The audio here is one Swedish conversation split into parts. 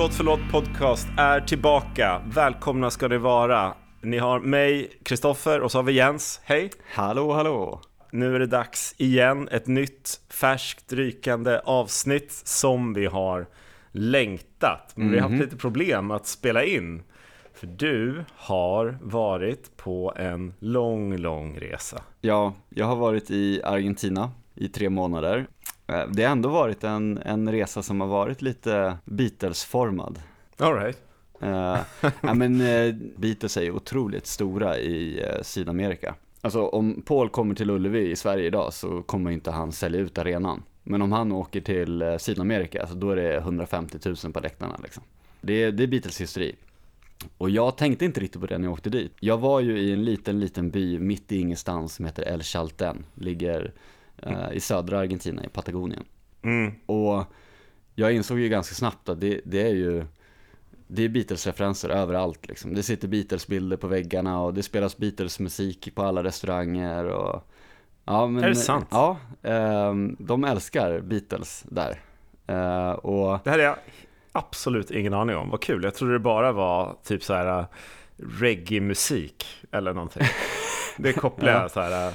Beatles låt för låt podcast är tillbaka. Välkomna ska ni vara. Ni har mig, Kristoffer, och så har vi Jens. Hej! Hallå, hallå! Nu är det dags igen. Ett nytt färskt rykande avsnitt som vi har längtat. Men vi har haft lite problem att spela in. För du har varit på en lång, lång resa. Ja, jag har varit i Argentina i tre månader. Eh, Det har ändå varit en, en resa som har varit lite Beatles-formad. All right. Uh, ja, men uh, Beatles är ju otroligt stora i uh, Sydamerika. Alltså om Paul kommer till Ullevi i Sverige idag så kommer inte han sälja ut arenan. Men om han åker till uh, Sydamerika så då är det 150 000 på läktarna liksom. Det är, det är Beatles histori. Och jag tänkte inte riktigt på det när jag åkte dit. Jag var ju i en liten, liten by mitt i ingenstans som heter El Chalten. Ligger eh, i södra Argentina, i Patagonien. Mm. Och jag insåg ju ganska snabbt att det, det är ju det är Beatles-referenser överallt liksom. Det sitter Beatles-bilder på väggarna och det spelas Beatles-musik på alla restauranger och ja, men, Är det sant? Ja, ehm, de älskar Beatles där. Eh, och Det här är jag absolut ingen aning om. Vad kul. Jag trodde det bara var typ så här uh, reggae-musik eller någonting. Det kopplar jag Ja. så här uh,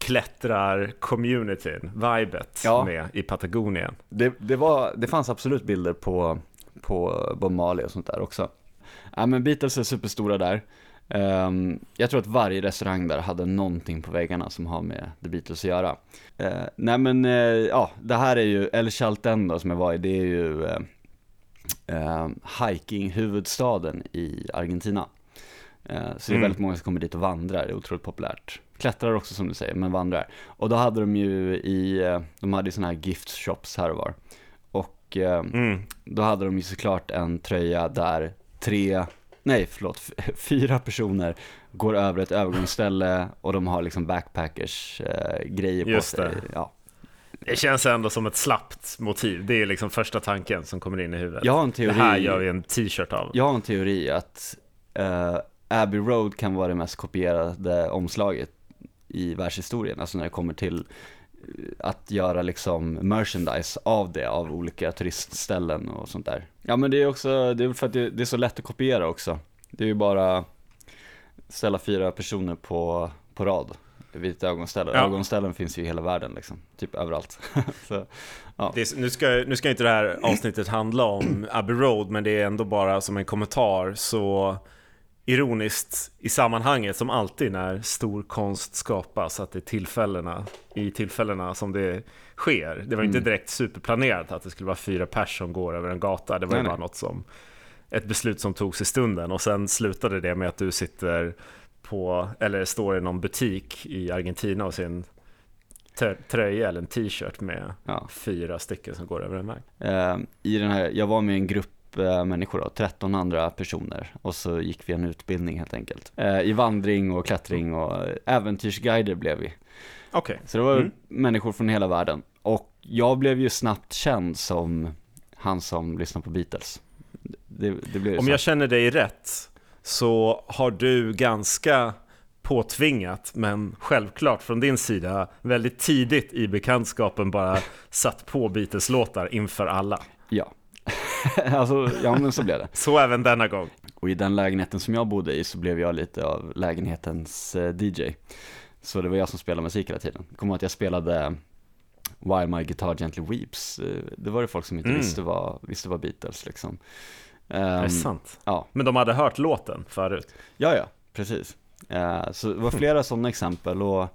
klättrar-communityn, vibet Ja. med i Patagonien. det, det, var, det fanns absolut bilder på, på Bob Marley och sånt där också. Ja men Beatles är superstora där. Ehm, jag tror att varje restaurang där hade någonting på väggarna som har med The Beatles att göra. Uh, nej men, eh, ja, det här är ju El Chalten då som jag var i, det är ju uh, hiking-huvudstaden i Argentina. Eh, Så det är Mm. väldigt många som kommer dit och vandrar, det är otroligt populärt. Klättrar också som du säger, men vandrar. Och då hade de ju i, eh, de hade ju sådana här gift shops här och var. Och eh, Mm. då hade de ju såklart en tröja där tre, nej förlåt, fyra personer går över ett övergångsställe och de har liksom backpackers eh, grejer på Just sig. det. Ja. Det känns ändå som ett slappt motiv. Det är liksom första tanken som kommer in i huvudet. Jag har en det teori. här gör vi en t-shirt av. Jag har en teori att eh, Abbey Road kan vara det mest kopierade omslaget i världshistorien, alltså när det kommer till eh, att göra liksom merchandise av det, av olika turistställen och sånt där. Ja men det är också, det är för att det, det är så lätt att kopiera också. Det är ju bara ställa fyra personer på, på rad vid ett ögonställe. Ja. Ögonställen finns ju i hela världen liksom, typ överallt. så, ja. Det är, nu, ska, nu ska inte det här avsnittet handla om Abbey Road, men det är ändå bara som en kommentar så ironiskt i sammanhanget som alltid när stor konst skapas, att det är tillfällena, i tillfällena som det sker. Det var inte Mm. direkt superplanerat att det skulle vara fyra pers som går över en gata, det var Nej, bara nej. något som, ett beslut som togs i stunden och sen slutade det med att du sitter på, eller står i någon butik i Argentina och ser en trö- tröja eller en t-shirt med Ja. fyra stycken som går över en väg. Eh, i den här, jag var med en grupp människor då, 13 andra personer och så gick vi en utbildning helt enkelt. Eh, I vandring och klättring och eh, äventyrsguider blev vi. Okej. Så det var Mm. människor från hela världen. Och jag blev ju snabbt känd som han som lyssnar på Beatles. Det, det Om så. jag känner dig rätt så har du ganska påtvingat, men självklart från din sida, väldigt tidigt i bekantskapen bara satt på Beatles-låtar inför alla. Ja. alltså, ja men så blev det. Så även denna gång. Och i den lägenheten som jag bodde i så blev jag lite av lägenhetens eh, DJ. Så det var jag som spelade musik hela tiden. Kommer att jag spelade While My Guitar Gently Weeps. Eh, Det var det folk som inte Mm. visste, vad, visste vad Beatles liksom. är Ehm, det sant? Ja, Men de hade hört låten förut. ja, ja, precis. Eh, så det var flera sådana exempel och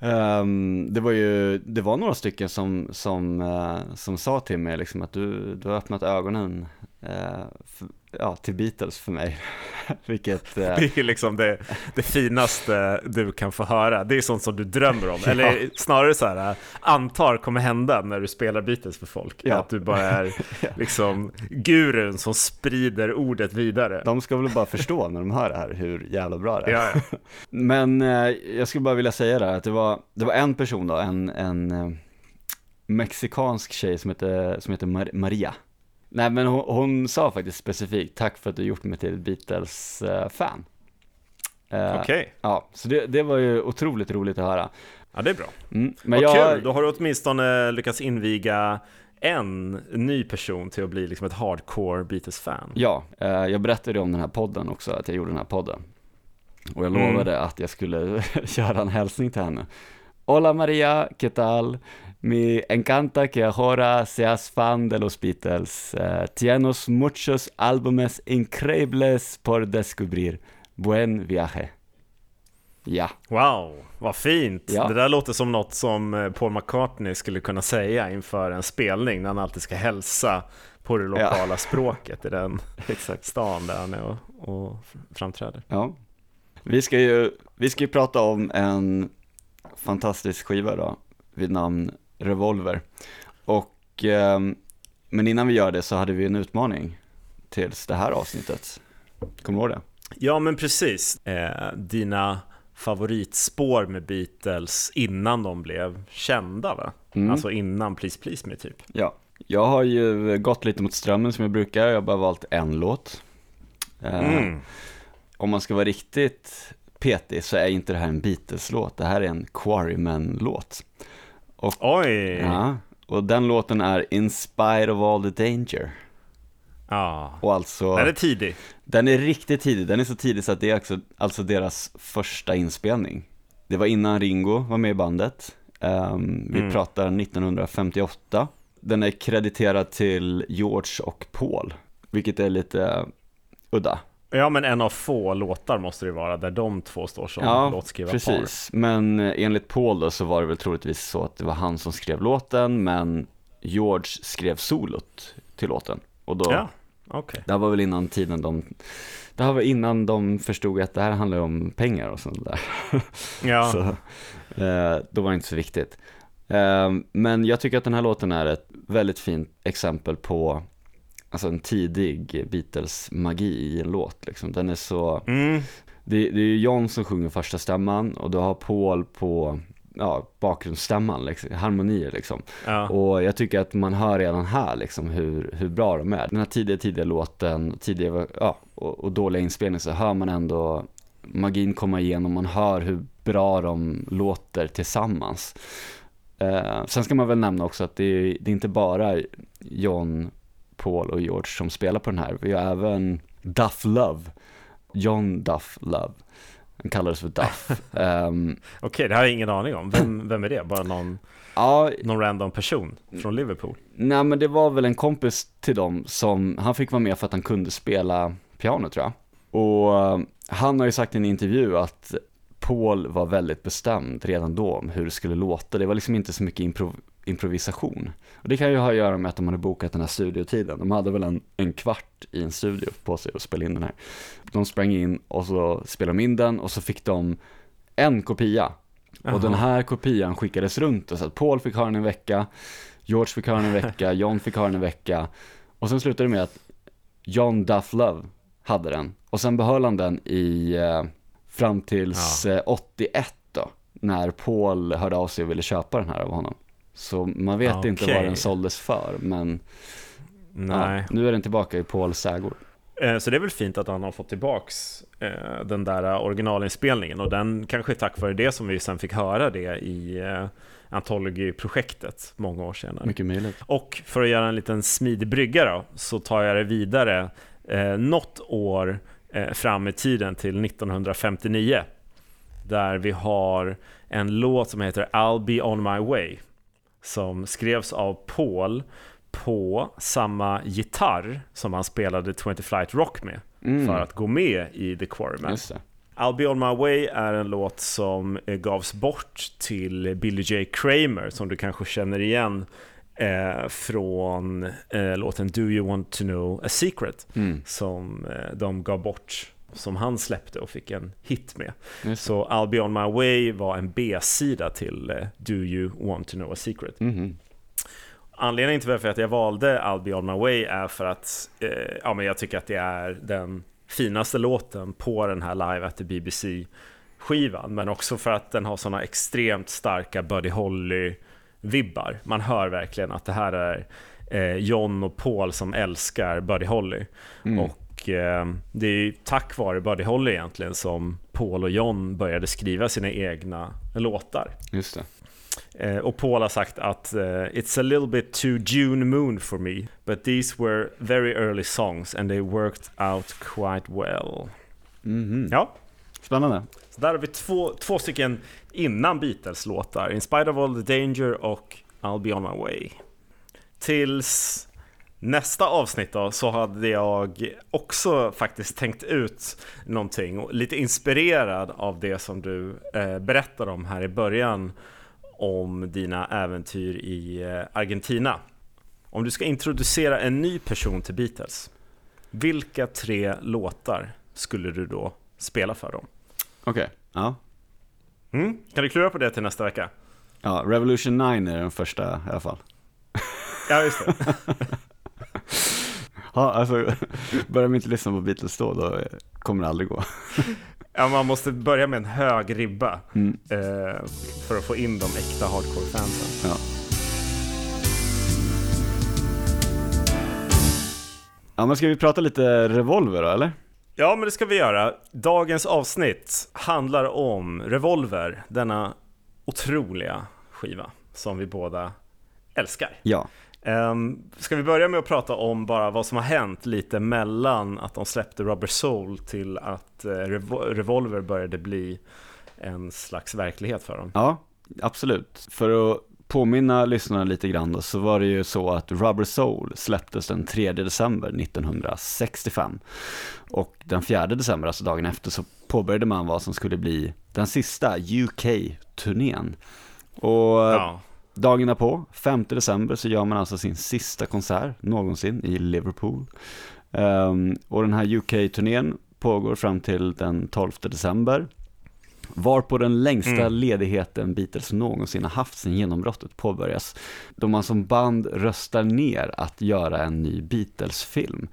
Um, det var ju, det var några stycken som, som, uh, som sa till mig liksom att du, du har öppnat ögonen eh, uh, för, ja, till Beatles för mig. Vilket, eh, Det är liksom det, det finaste du kan få höra. Det är sånt som du drömmer om. Ja. Eller snarare så här, antar kommer hända när du spelar Beatles för folk. Ja. Att du bara är liksom gurun som sprider ordet vidare. De ska väl bara förstå när de hör det här hur jävla bra det är. Men eh, jag skulle bara vilja säga det här, att det var, det var en person då, en, en eh, mexikansk tjej som heter, som heter Mar- Maria. Nej men hon, hon sa faktiskt specifikt, tack för att du gjort mig till Beatles-fan. Eh, Okej, Ja, så det, det var ju otroligt roligt att höra. ja det är bra. Mm, men Vad jag, kul, då har du åtminstone lyckats inviga en ny person till att bli liksom ett hardcore Beatles-fan. Ja, eh, jag berättade om den här podden också, att jag gjorde den här podden. Och jag Mm. lovade att jag skulle göra en hälsning till henne. Hola Maria, ¿qué tal? Me encanta que ahora seas fan de los Beatles. Eh, tienes muchos álbumes increíbles por descubrir. Buen viaje. Ja, Wow, vad fint! Ja. Det där låter som något som eh, Paul McCartney skulle kunna säga inför en spelning när han alltid ska hälsa på det lokala språket i den exakt. stan där han är och, och framträder. Ja. Vi ska ju, vi ska ju prata om en fantastisk skiva då, vid namn Revolver. Och, ehm, men innan vi gör det så hade vi en utmaning tills det här avsnittet. Kommer du ihåg det? Ja, men precis. Eh, dina favoritspår med Beatles innan de blev kända, va? Mm. Alltså innan Please Please Me, typ. Ja. Jag har ju gått lite mot strömmen som jag brukar, jag har bara valt en låt. Eh, Mm. Om man ska vara riktigt petig så är inte det här en Beatles-låt, det här är en Quarrymen-låt. Oj! Ja, och den låten är In Spite of All the Danger. Ja. Och alltså, Den är tidig. den är riktigt tidig, den är så tidig så att det är också, alltså deras första inspelning. Det var innan Ringo var med i bandet, Ehm, vi Mm. pratar 1958. Den är krediterad till George och Paul, vilket är lite udda. Ja, men en av få låtar måste det vara där de två står som ja, låtskrivarpar. precis. Men eh, enligt Paul då så var det väl troligtvis så att det var han som skrev låten, men George skrev solot till låten. Och då, Ja, okej. Det här var väl innan tiden de, det här var innan de förstod att det här handlar om pengar och sånt där. Ja, Så, eh, då var det inte så viktigt. Eh, men jag tycker att den här låten är ett väldigt fint exempel på alltså en tidig Beatles-magi i en låt. Liksom. Den är så, mm. det, det är ju John som sjunger första stämman och du har Paul på ja, bakgrundsstämman, liksom, harmonier liksom. ja. Och jag tycker att man hör redan här liksom hur, hur bra de är. Den här tidiga, tidiga låten, tidiga, ja, och, och dåliga inspelningar så hör man ändå magin komma igenom, man hör hur bra de låter tillsammans. Eh, sen ska man väl nämna också att det är, det är inte bara John, Paul och George som spelar på den här. Vi har även Duff Love, John Duff Love. Han kallades för Duff. Ehm, Okej, det har jag ingen aning om. Vem, vem är det? Bara någon, ja, någon random person från Liverpool? Nej men det var väl en kompis till dem som, han fick vara med för att han kunde spela piano tror jag. Och eh, han har ju sagt i en intervju att Paul var väldigt bestämd redan då om hur det skulle låta. Det var liksom inte så mycket improv improvisation. Och det kan ju ha att göra med att de hade bokat den här studiotiden. De hade väl en, en kvart i en studio på sig att spela in den här. De sprang in och så spelade de in den och så fick de en kopia. Och den här kopian skickades runt och så att Paul fick ha den en vecka, George fick ha den en vecka, John fick ha den en vecka. Och sen slutade det med att John Duff Love hade den. Och sen behöll han den i, eh, fram tills eh, 81 då, när Paul hörde av sig och ville köpa den här av honom. Så man vet inte vad den såldes för, men ja, nu är den tillbaka i Pauls ägor. Eh, Så det är väl fint att han har fått tillbaks eh, den där originalinspelningen och den kanske är tack vare det som vi sen fick höra det i eh, Anthology-projektet många år senare. Mycket möjligt. Och för att göra en liten smidig brygga då, så tar jag det vidare eh, något år eh, fram i tiden till 1959. Där vi har en låt som heter I'll be on my way. Som skrevs av Paul på samma gitarr som han spelade 20 Flight Rock med. Mm. För att gå med i The Quarrymen. Det. I'll be on my way är en låt som eh, gavs bort till Billy J. Kramer som du kanske känner igen eh, från eh, låten Do you want to know a secret Mm. som eh, de gav bort som han släppte och fick en hit med. Så I'll be on my way var en B-sida till eh, Do you want to know a secret. Mhm. Anledningen till varför att jag valde I'll be on my way är för att eh, ja, men jag tycker att det är den finaste låten på den här Live at the BBC skivan. Men också för att den har sådana extremt starka Buddy Holly-vibbar. Man hör verkligen att det här är eh, John och Paul som älskar Buddy Holly. Mm. Och eh, det är ju tack vare Buddy Holly egentligen som Paul och John började skriva sina egna låtar. Just det. Eh, och Paul har sagt att eh, It's a little bit too June moon for me, but these were very early songs and they worked out quite well. Mhm. Ja, Spännande. så där har vi två, två stycken innan Beatles-låtar. In spite of all the danger och I'll be on my way. Tills nästa avsnitt då så hade jag också faktiskt tänkt ut någonting. och Lite inspirerad av det som du eh, berättade om här i början om dina äventyr i eh, Argentina. Om du ska introducera en ny person till Beatles, vilka tre låtar skulle du då spela för dem? Okej. Ja. Mm? Kan du klura på det till nästa vecka? ja, Revolution 9 är den första i alla fall. Ja, just det. Ja, alltså, börjar man inte lyssna på Beatles då, då kommer det aldrig gå. Ja, man måste börja med en hög ribba Mm. eh, för att få in de äkta hardcore-fansen. Ja. ja, men ska vi prata lite Revolver då, eller? Ja, men det ska vi göra. Dagens avsnitt handlar om Revolver, denna otroliga skiva som vi båda älskar. Ja. Um, ska vi börja med att prata om bara vad som har hänt lite mellan att de släppte Rubber Soul till att eh, Revo- Revolver började bli en slags verklighet för dem? Ja, absolut. För att påminna lyssnarna lite grann då, så var det ju så att Rubber Soul släpptes den 3 december 1965. Och den 4 december, alltså dagen efter, så påbörjade man vad som skulle bli den sista UK-turnén. Och Ja. Dagen därpå, 5 december, så gör man alltså sin sista konsert någonsin i Liverpool. Ehm, och den här UK-turnén pågår fram till den 12 december. Var på den längsta Mm. ledigheten Beatles någonsin har haft sen genombrottet påbörjas. Då man som band röstar ner att göra en ny Beatles-film.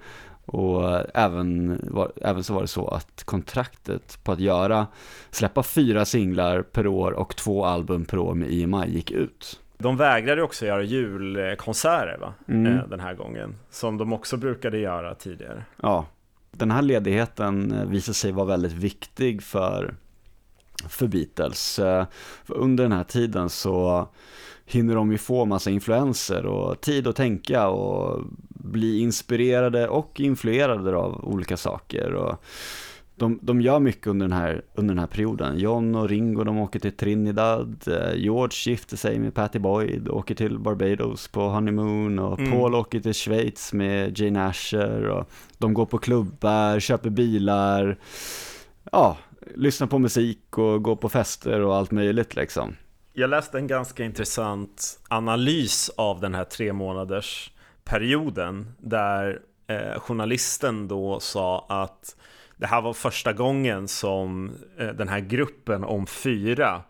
Och även, var, även så var det så att kontraktet på att göra, släppa fyra singlar per år och två album per år med EMI gick ut. De vägrade också göra julkonserter va? Mm. Eh, den här gången, som de också brukade göra tidigare. Ja, den här ledigheten eh, visade sig vara väldigt viktig för, för Beatles. Eh, under den här tiden så hinner de ju få massa influenser och tid att tänka och bli inspirerade och influerade av olika saker. Och de, de gör mycket under den, här, under den här perioden. John och Ringo de åker till Trinidad, eh, George gifter sig med Patty Boyd, åker till Barbados på honeymoon och Mm. Paul åker till Schweiz med Jane Asher och de går på klubbar, köper bilar, ja, lyssnar på musik och går på fester och allt möjligt liksom. Jag läste en ganska intressant analys av den här tre månaders perioden där eh, journalisten då sa att det här var första gången som eh, den här gruppen om fyra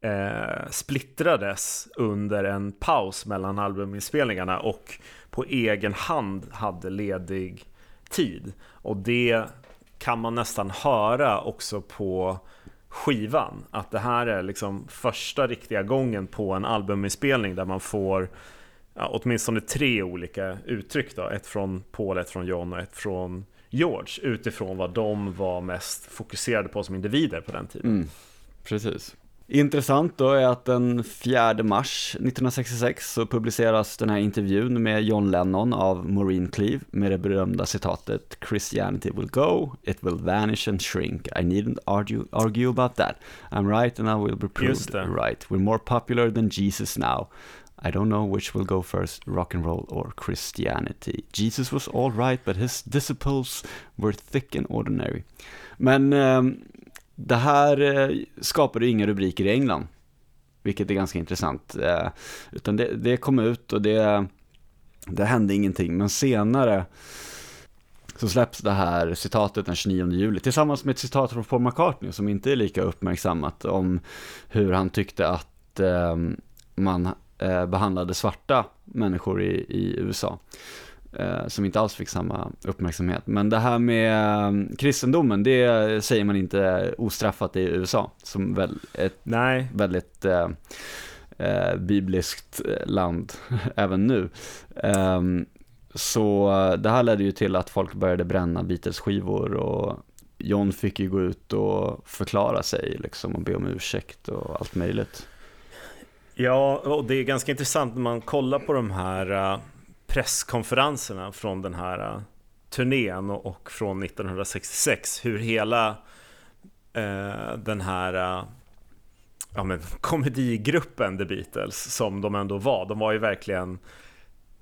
eh, splittrades under en paus mellan albuminspelningarna och på egen hand hade ledig tid. Och det kan man nästan höra också på skivan. Att det här är liksom första riktiga gången på en albuminspelning där man får ja, åtminstone tre olika uttryck då. Ett från Paul, ett från John och ett från George utifrån vad de var mest fokuserade på som individer på den tiden. Mm, precis. Intressant då är att den 4 mars 1966 så publiceras den här intervjun med John Lennon av Maureen Cleave med det berömda citatet Christianity will go, it will vanish and shrink. I needn't argue, argue about that. I'm right and I will be proved right. We're more popular than Jesus now. I don't know which will go first, rock and roll or Christianity. Jesus was all right, but his disciples were thick and ordinary. Men eh, det här eh, skapade ju inga rubriker i England, vilket är ganska intressant. Eh, utan det, det kom ut och det, det hände ingenting, men senare så släpps det här citatet den 29 juli tillsammans med ett citat från Paul McCartney som inte är lika uppmärksammat om hur han tyckte att eh, man eh, behandlade svarta människor i, i USA eh, som inte alls fick samma uppmärksamhet. Men det här med eh, kristendomen, det säger man inte ostraffat i USA, som väl ett Nej, väldigt eh, eh, bibliskt land även nu. Ehm, så det här ledde ju till att folk började bränna Beatles-skivor och John fick ju gå ut och förklara sig liksom och be om ursäkt och allt möjligt. Ja, och det är ganska intressant när man kollar på de här uh, presskonferenserna från den här uh, turnén och, från 1966. Hur hela uh, den här ja, men, komedigruppen The Beatles, som de ändå var, de var ju verkligen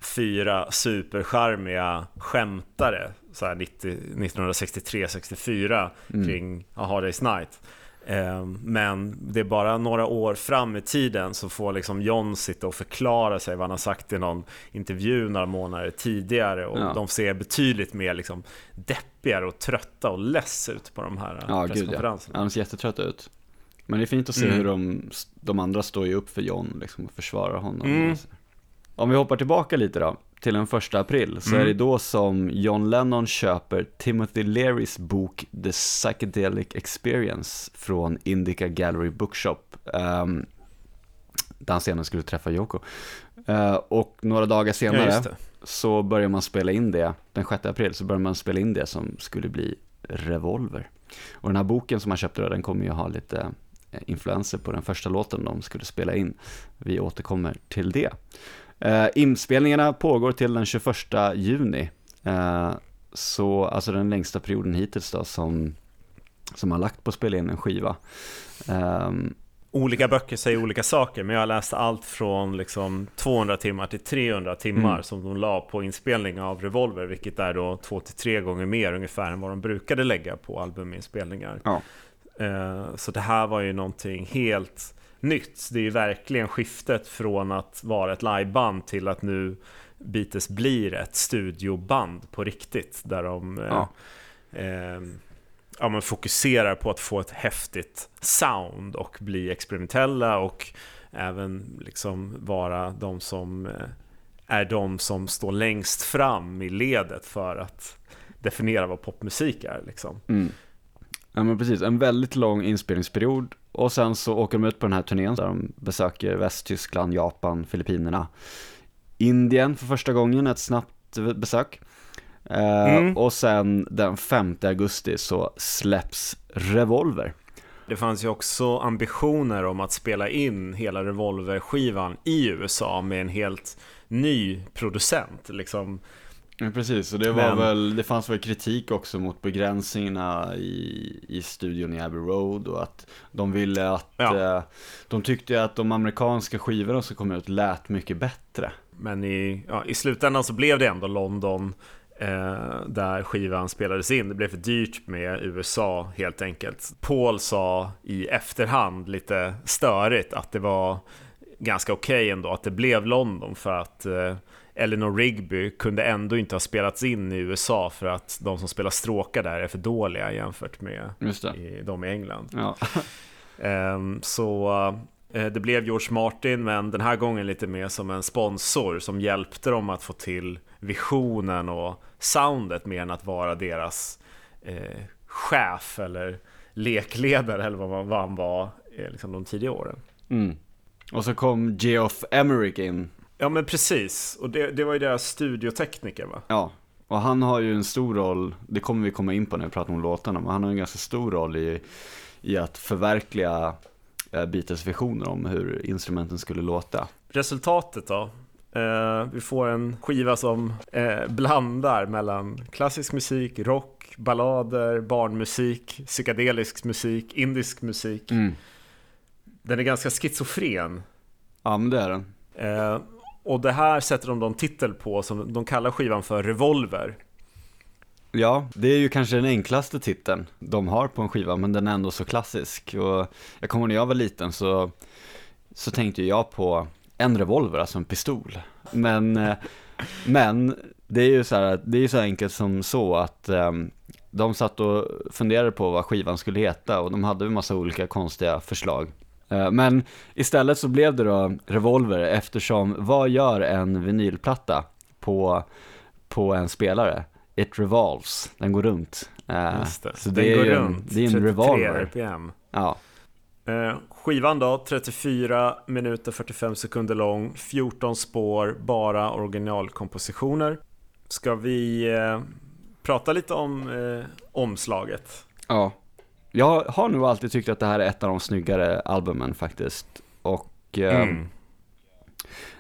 fyra supercharmiga skämtare så 1963-64 mm. kring A Hard Day's Night. Ehm, men det är bara några år fram i tiden så får liksom John sitta och förklara sig vad han har sagt i någon intervju några månader tidigare och ja. de ser betydligt mer liksom deppigare och trötta och less ut på de här ja, presskonferenserna. Ja. ja, de ser jättetrötta ut. Men det är fint att se mm. hur de, de andra står ju upp för John liksom och försvarar honom. Mm. Om vi hoppar tillbaka lite då, till den första april, så mm. är det då som John Lennon köper Timothy Learys bok The Psychedelic Experience från Indica Gallery Bookshop. Um, där han senare skulle träffa Yoko. Uh, och några dagar senare ja, så börjar man spela in det, den 6 april så börjar man spela in det som skulle bli Revolver. Och den här boken som han köpte då, den kommer ju ha lite eh, influenser på den första låten de skulle spela in. Vi återkommer till det. Uh, inspelningarna pågår till den 21 juni. Uh, så alltså den längsta perioden hittills då som, som har lagt på att spela in en skiva. Um, olika böcker säger olika saker, men jag har läst allt från liksom 200 timmar till 300 timmar mm. som de la på inspelning av Revolver, vilket är då 2-3 gånger mer ungefär än vad de brukade lägga på albuminspelningar. Ja. Uh, så det här var ju någonting helt nytt. Det är ju verkligen skiftet från att vara ett liveband till att nu Beatles blir ett studioband på riktigt. Där de eh, ja. eh, ja, men fokuserar på att få ett häftigt sound och bli experimentella och även liksom vara de som eh, är de som står längst fram i ledet för att definiera vad popmusik är. Liksom. Mm. Ja men precis, en väldigt lång inspelningsperiod och sen så åker de ut på den här turnén där de besöker Västtyskland, Japan, Filippinerna. Indien för första gången, ett snabbt besök. Eh, mm. Och sen den 5 augusti så släpps Revolver. Det fanns ju också ambitioner om att spela in hela Revolver-skivan i USA med en helt ny producent. Liksom Ja, precis, och det, var Men... väl, det fanns väl kritik också mot begränsningarna i, i studion i Abbey Road och att de ville att, ja. eh, de tyckte att de amerikanska skivorna som kom ut lät mycket bättre. Men i, ja, i slutändan så blev det ändå London eh, där skivan spelades in. Det blev för dyrt med USA helt enkelt. Paul sa i efterhand lite störigt att det var ganska okej okay ändå att det blev London för att eh, Eleanor Rigby kunde ändå inte ha spelats in i USA för att de som spelar stråkar där är för dåliga jämfört med i, de i England. Ja. um, så uh, det blev George Martin, men den här gången lite mer som en sponsor som hjälpte dem att få till visionen och soundet mer än att vara deras uh, chef eller lekledare eller vad, vad han var uh, liksom de tidiga åren. Mm. Och så kom Geoff Emerick in Ja men precis, och det, det var ju deras studiotekniker va? Ja, och han har ju en stor roll, det kommer vi komma in på när vi pratar om låtarna, men han har en ganska stor roll i, i att förverkliga eh, Beatles visioner om hur instrumenten skulle låta. Resultatet då? Eh, vi får en skiva som eh, blandar mellan klassisk musik, rock, ballader, barnmusik, psykedelisk musik, indisk musik. Mm. Den är ganska schizofren. Ja men det är den. Eh, och det här sätter de en titel på som de kallar skivan för Revolver. Ja, det är ju kanske den enklaste titeln de har på en skiva, men den är ändå så klassisk. Och jag kommer när jag var liten så, så tänkte jag på en revolver, alltså en pistol. Men, eh, men det är ju så här, det är så enkelt som så att um, de satt och funderade på vad skivan skulle heta och de hade en massa olika konstiga förslag. Eh, men istället så blev det då Revolver eftersom vad gör en vinylplatta på, på en spelare? It revolves, den går runt. Eh, Just det. Så den det går är runt, det är en revolver. RPM. Ja. Eh, skivan då, 34 minuter 45 sekunder lång, 14 spår, bara originalkompositioner. Ska vi prata lite om omslaget? Ja. Jag har nog alltid tyckt att det här är ett av de snyggare albumen faktiskt. Och eh, mm.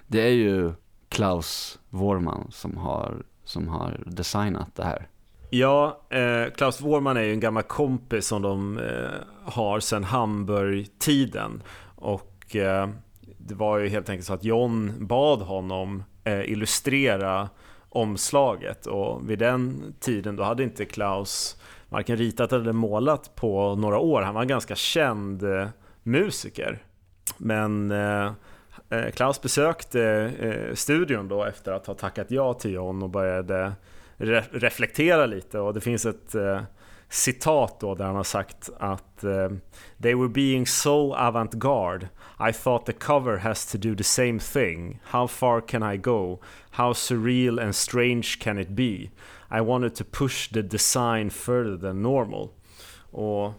Det är ju Klaus Vorman som har, som har designat det här. Ja, eh, Klaus Vorman är ju en gammal kompis som de eh, har sedan Hamburg-tiden. Och eh, det var ju helt enkelt så att John bad honom eh, illustrera omslaget och vid den tiden då hade inte Klaus varken ritat eller målat på några år. Han var en ganska känd eh, musiker. Men eh, eh, Klaus besökte studion då efter att ha tackat ja till John och började re reflektera lite och det finns ett citat då där han har sagt att They were being so avant-garde I thought the cover has to do the same thing How far can I go? How surreal and strange can it be? I wanted to push the design further than normal Och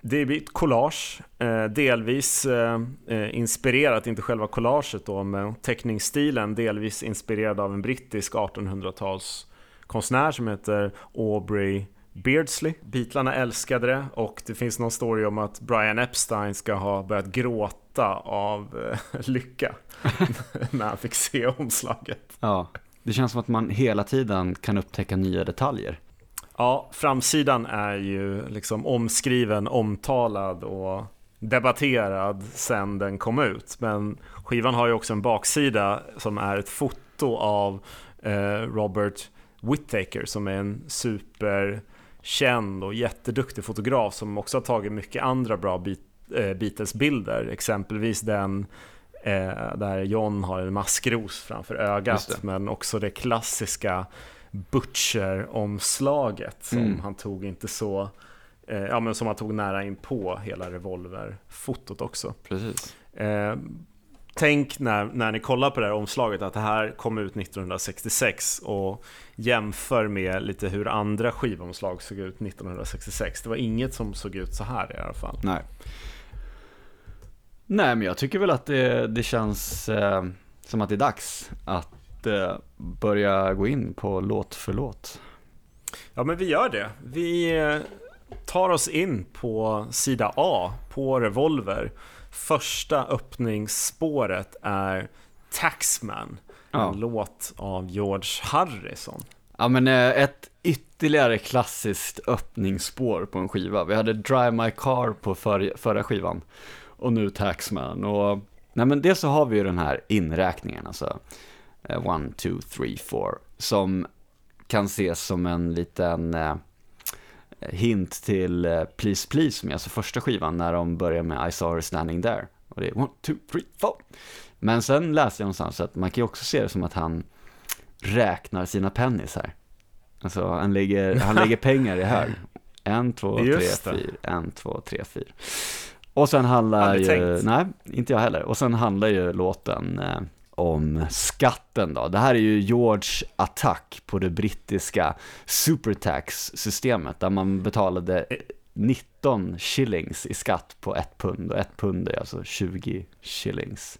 det blir ett collage, eh, delvis eh, eh, inspirerat, inte själva collaget då, men teckningsstilen delvis inspirerad av en brittisk 1800-tals konstnär som heter Aubrey Beardsley. Beatlarna älskade det och det finns någon story om att Brian Epstein ska ha börjat gråta av lycka när han fick se omslaget. Ja, det känns som att man hela tiden kan upptäcka nya detaljer. Ja, framsidan är ju liksom omskriven, omtalad och debatterad sen den kom ut. Men skivan har ju också en baksida som är ett foto av eh, Robert Whittaker som är en superkänd och jätteduktig fotograf som också har tagit mycket andra bra eh, Beatles-bilder. Exempelvis den eh, där John har en maskros framför ögat men också det klassiska Butcher-omslaget som mm. han tog inte så eh, Ja men som han tog nära in på hela revolverfotot också. Precis. Eh, tänk när, när ni kollar på det här omslaget att det här kom ut 1966 och jämför med lite hur andra skivomslag såg ut 1966. Det var inget som såg ut så här i alla fall. Nej. Nej men jag tycker väl att det, det känns eh, som att det är dags att eh, börja gå in på låt för låt. Ja, men vi gör det. Vi eh, tar oss in på sida A på Revolver. Första öppningsspåret är Taxman, ja. en låt av George Harrison. Ja men eh, ett ytterligare klassiskt öppningsspår på en skiva. Vi hade Drive My Car på för, förra skivan och nu Taxman. Och, nej men dels så har vi ju den här inräkningen alltså. Eh, one, two, three, four, som kan ses som en liten eh, hint till eh, Please Please med, alltså första skivan när de börjar med I saw her standing there. Och det är one, two, three, four. Men sen läste jag någonstans att man kan ju också se det som att han räknar sina pennis här. Alltså han lägger, han lägger pengar i hög. En, två, tre, fyra. En, två, tre, fyra. Och sen handlar ju, tänkt. nej, inte jag heller. Och sen handlar ju låten eh, om skatten då. Det här är ju George attack på det brittiska supertax-systemet där man betalade 19 shillings i skatt på ett pund och ett pund är alltså 20 shillings.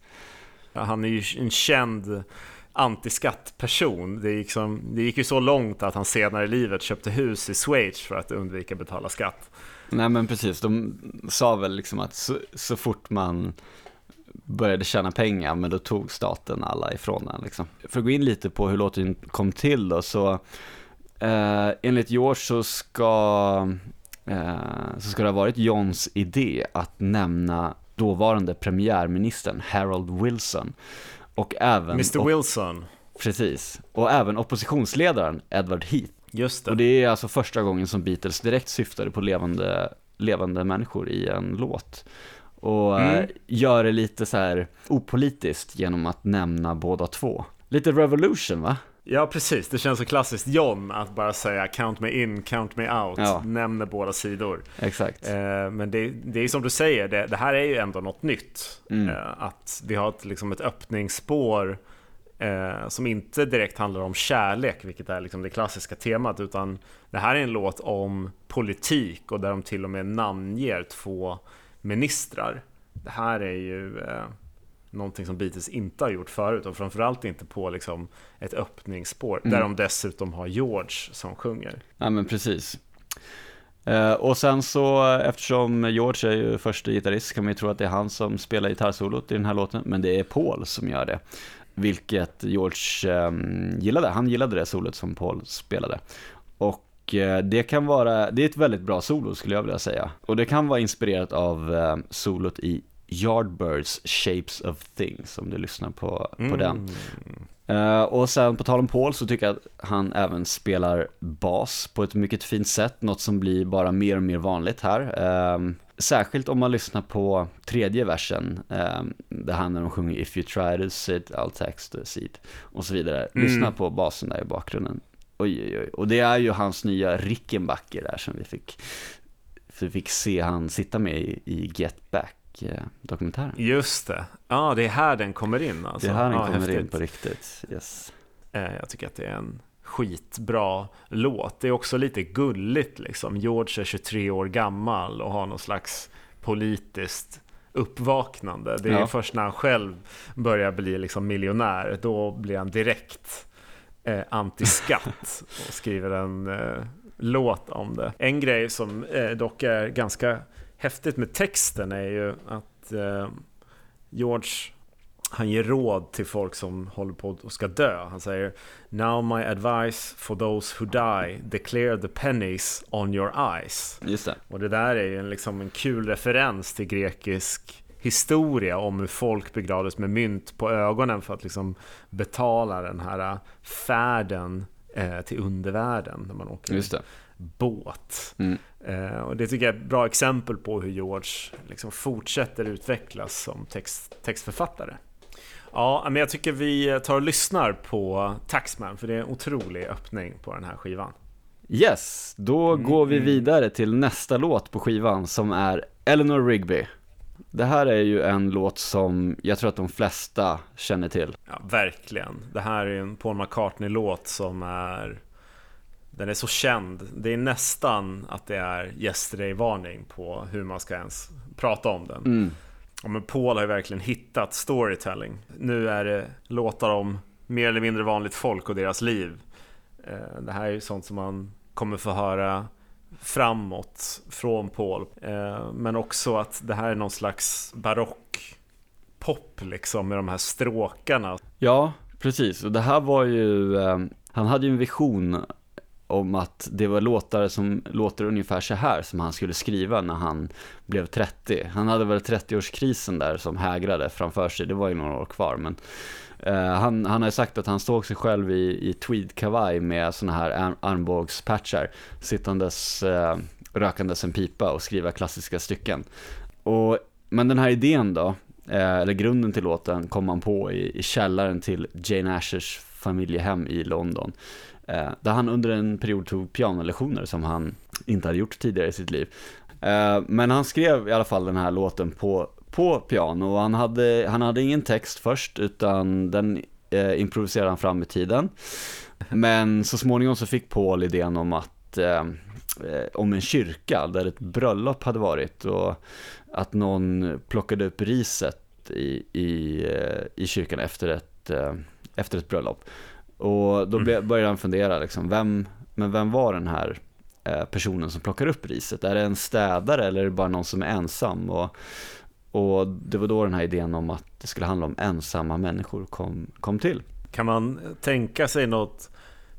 Ja, han är ju en känd antiskattperson. Det gick, som, det gick ju så långt att han senare i livet köpte hus i Schweiz för att undvika betala skatt. Nej men precis, de sa väl liksom att så, så fort man började tjäna pengar, men då tog staten alla ifrån den. Liksom. För att gå in lite på hur låten kom till då, så eh, enligt George så ska, eh, så ska det ha varit Johns idé att nämna dåvarande premiärministern Harold Wilson. Och även... Mr Wilson. Precis. Och även oppositionsledaren Edward Heath. Just det. Och det är alltså första gången som Beatles direkt syftade på levande, levande människor i en låt och mm. Eh, gör det lite så här opolitiskt genom att nämna båda två. Lite revolution va? Ja precis, det känns så klassiskt John att bara säga count me in, count me out, ja. nämner båda sidor. Exakt. Eh, men det, det är som du säger, det, det, här är ju ändå något nytt. Mm. Eh, att vi har ett, liksom ett öppningsspår eh, som inte direkt handlar om kärlek, vilket är liksom det klassiska temat, utan det här är en låt om politik och där de till och med namnger två ministrar. Det här är ju eh, någonting som Beatles inte har gjort förut och framförallt inte på liksom, ett öppningsspår mm. där de dessutom har George som sjunger. Ja men precis. Eh, och sen så, eftersom George är ju första gitarrist kan man ju tro att det är han som spelar gitarrsolot i den här låten, men det är Paul som gör det. Vilket George eh, gillade, han gillade det solot som Paul spelade. Och eh, det kan vara, det är ett väldigt bra solo skulle jag vilja säga. Och det kan vara inspirerat av eh, solot i Yardbirds Shapes of Things, om du lyssnar på, på Mm. den. Eh, och sen på tal om Paul så tycker jag att han även spelar bas på ett mycket fint sätt, något som blir bara mer och mer vanligt här. Ehm, särskilt om man lyssnar på tredje versen, um, det här när de sjunger If you try to sit, I'll text the seat och så vidare. Mm. Lyssna på basen där i bakgrunden. Oj, oj, oj. Och det är ju hans nya Rickenbacker där som vi fick, vi fick se han sitta med i, i Get Back-dokumentären. Just det. Ja, det är här den kommer in alltså. det är här den ja, kommer in häftigt. på riktigt. Yes. Eh, Jag tycker att det är en skitbra låt. Det är också lite gulligt liksom. George är 23 år gammal och har någon slags politiskt uppvaknande. Det är Ja. först när han själv börjar bli liksom miljonär, då blir han direkt eh, antiskatt och skriver en eh, låt om det. En grej som eh, dock är ganska häftigt med texten är ju att eh, George han ger råd till folk som håller på och ska dö. Han säger Now my advice for those who die Declare the pennies on your eyes. Just det. Och det där är ju en, liksom en kul referens till grekisk historia om hur folk begravdes med mynt på ögonen för att liksom betala den här färden eh, till undervärlden när man åker Just det. båt. Mm. Eh, och det tycker jag är ett bra exempel på hur George liksom fortsätter utvecklas som text, textförfattare. Ja, men jag tycker vi tar och lyssnar på Taxman för det är en otrolig öppning på den här skivan. Yes, då Mm, går vi vidare till nästa låt på skivan som är Eleanor Rigby. Det här är ju en låt som jag tror att de flesta känner till. Ja, verkligen. Det här är en Paul McCartney-låt som är... Den är så känd. Det är nästan att det är yesterday-varning på hur man ska ens prata om den. Mm. Ja, men Paul har ju verkligen hittat storytelling. Nu är det låtar om mer eller mindre vanligt folk och deras liv. Eh, det här är ju sånt som man kommer få höra framåt från Paul. Eh, men också att det här är någon slags barock pop liksom med de här stråkarna. Ja, precis. Och det här var ju, eh, han hade ju en vision om att det var låtar som låter ungefär så här som han skulle skriva när han blev 30. Han hade väl 30-årskrisen där som hägrade framför sig, det var ju några år kvar. Men eh, han, han har ju sagt att han såg sig själv i, i tweedkavaj med såna här armbågspatchar, sittandes, eh, rökandes en pipa och skriva klassiska stycken. Och, men den här idén då, eh, eller grunden till låten, kom han på i, i källaren till Jane Ashers familjehem i London. Eh, där han under en period tog pianolektioner som han inte hade gjort tidigare i sitt liv. Eh, men han skrev i alla fall den här låten på, på piano och han hade, han hade ingen text först utan den eh, improviserade han fram i tiden. Men så småningom så fick Paul idén om att eh, eh om en kyrka där ett bröllop hade varit och att någon plockade upp riset i, i, eh, i kyrkan efter ett, eh, efter ett bröllop. Och då ble- började han fundera, liksom, vem, men vem var den här eh, personen som plockar upp riset? Är det en städare eller är det bara någon som är ensam? Och, och det var då den här idén om att det skulle handla om ensamma människor kom, kom till. Kan man tänka sig något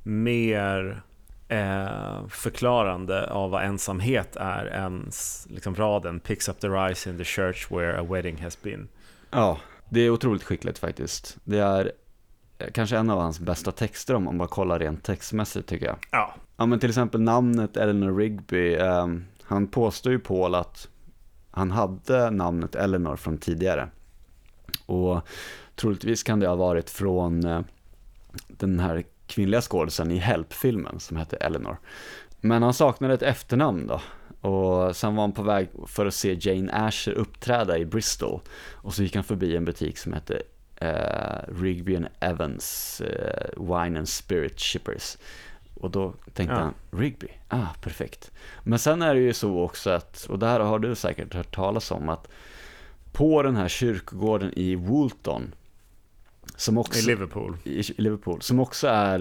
mer eh, förklarande av vad ensamhet är än liksom raden Picks up the rice in the church where a wedding has been. Ja, det är otroligt skickligt faktiskt. Det är kanske en av hans bästa texter om man bara kollar rent textmässigt tycker jag. Ja, Ja men till exempel namnet Eleanor Rigby, ehm, han påstår ju Paul att han hade namnet Eleanor från tidigare. Och troligtvis kan det ha varit från eh, den här kvinnliga skådisen i Help-filmen som hette Eleanor. Men han saknade ett efternamn då. Och sen var han på väg för att se Jane Asher uppträda i Bristol. Och så gick han förbi en butik som hette eh, Rigby and Evans eh, Wine and Spirit Shippers. Och då tänkte Ja. han, Rigby, ah perfekt. Men sen är det ju så också att, och det här har du säkert hört talas om, att på den här kyrkogården i Woolton, som också, i Liverpool. i Liverpool, som också är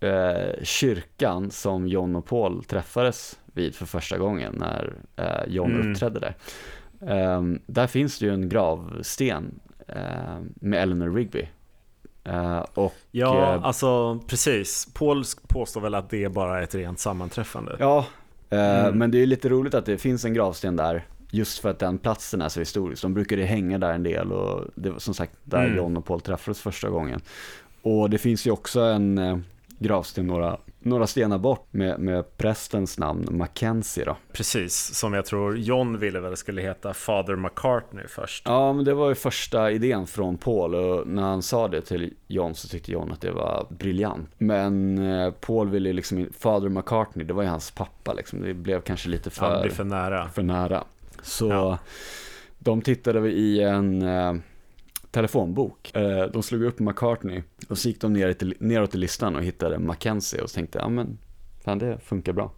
eh, eh, kyrkan som John och Paul träffades vid för första gången när eh, John Mm. uppträdde där. Ehm, där finns det ju en gravsten med Eleanor Rigby. Eh, och Ja, eh, alltså precis. Paul påstår väl att det är bara ett rent sammanträffande. Ja, eh, Mm. men det är lite roligt att det finns en gravsten där. Just för att den platsen är så historisk. De brukade hänga där en del och det var som sagt där Mm. John och Paul träffades första gången. Och det finns ju också en eh, gravsten några, några stenar bort med, med prästens namn, Mackenzie då. Precis, som jag tror John ville väl skulle heta Father McCartney först. Ja, men det var ju första idén från Paul och när han sa det till John så tyckte John att det var briljant. Men eh, Paul ville ju liksom, Father McCartney, det var ju hans pappa liksom. Det blev kanske lite Ja, det för, blir för nära. för nära. Så Ja. de tittade vi i en eh, telefonbok. Eh, de slog upp McCartney och så gick de ner till, neråt i listan och hittade Mackenzie och så tänkte ja men fan det funkar bra.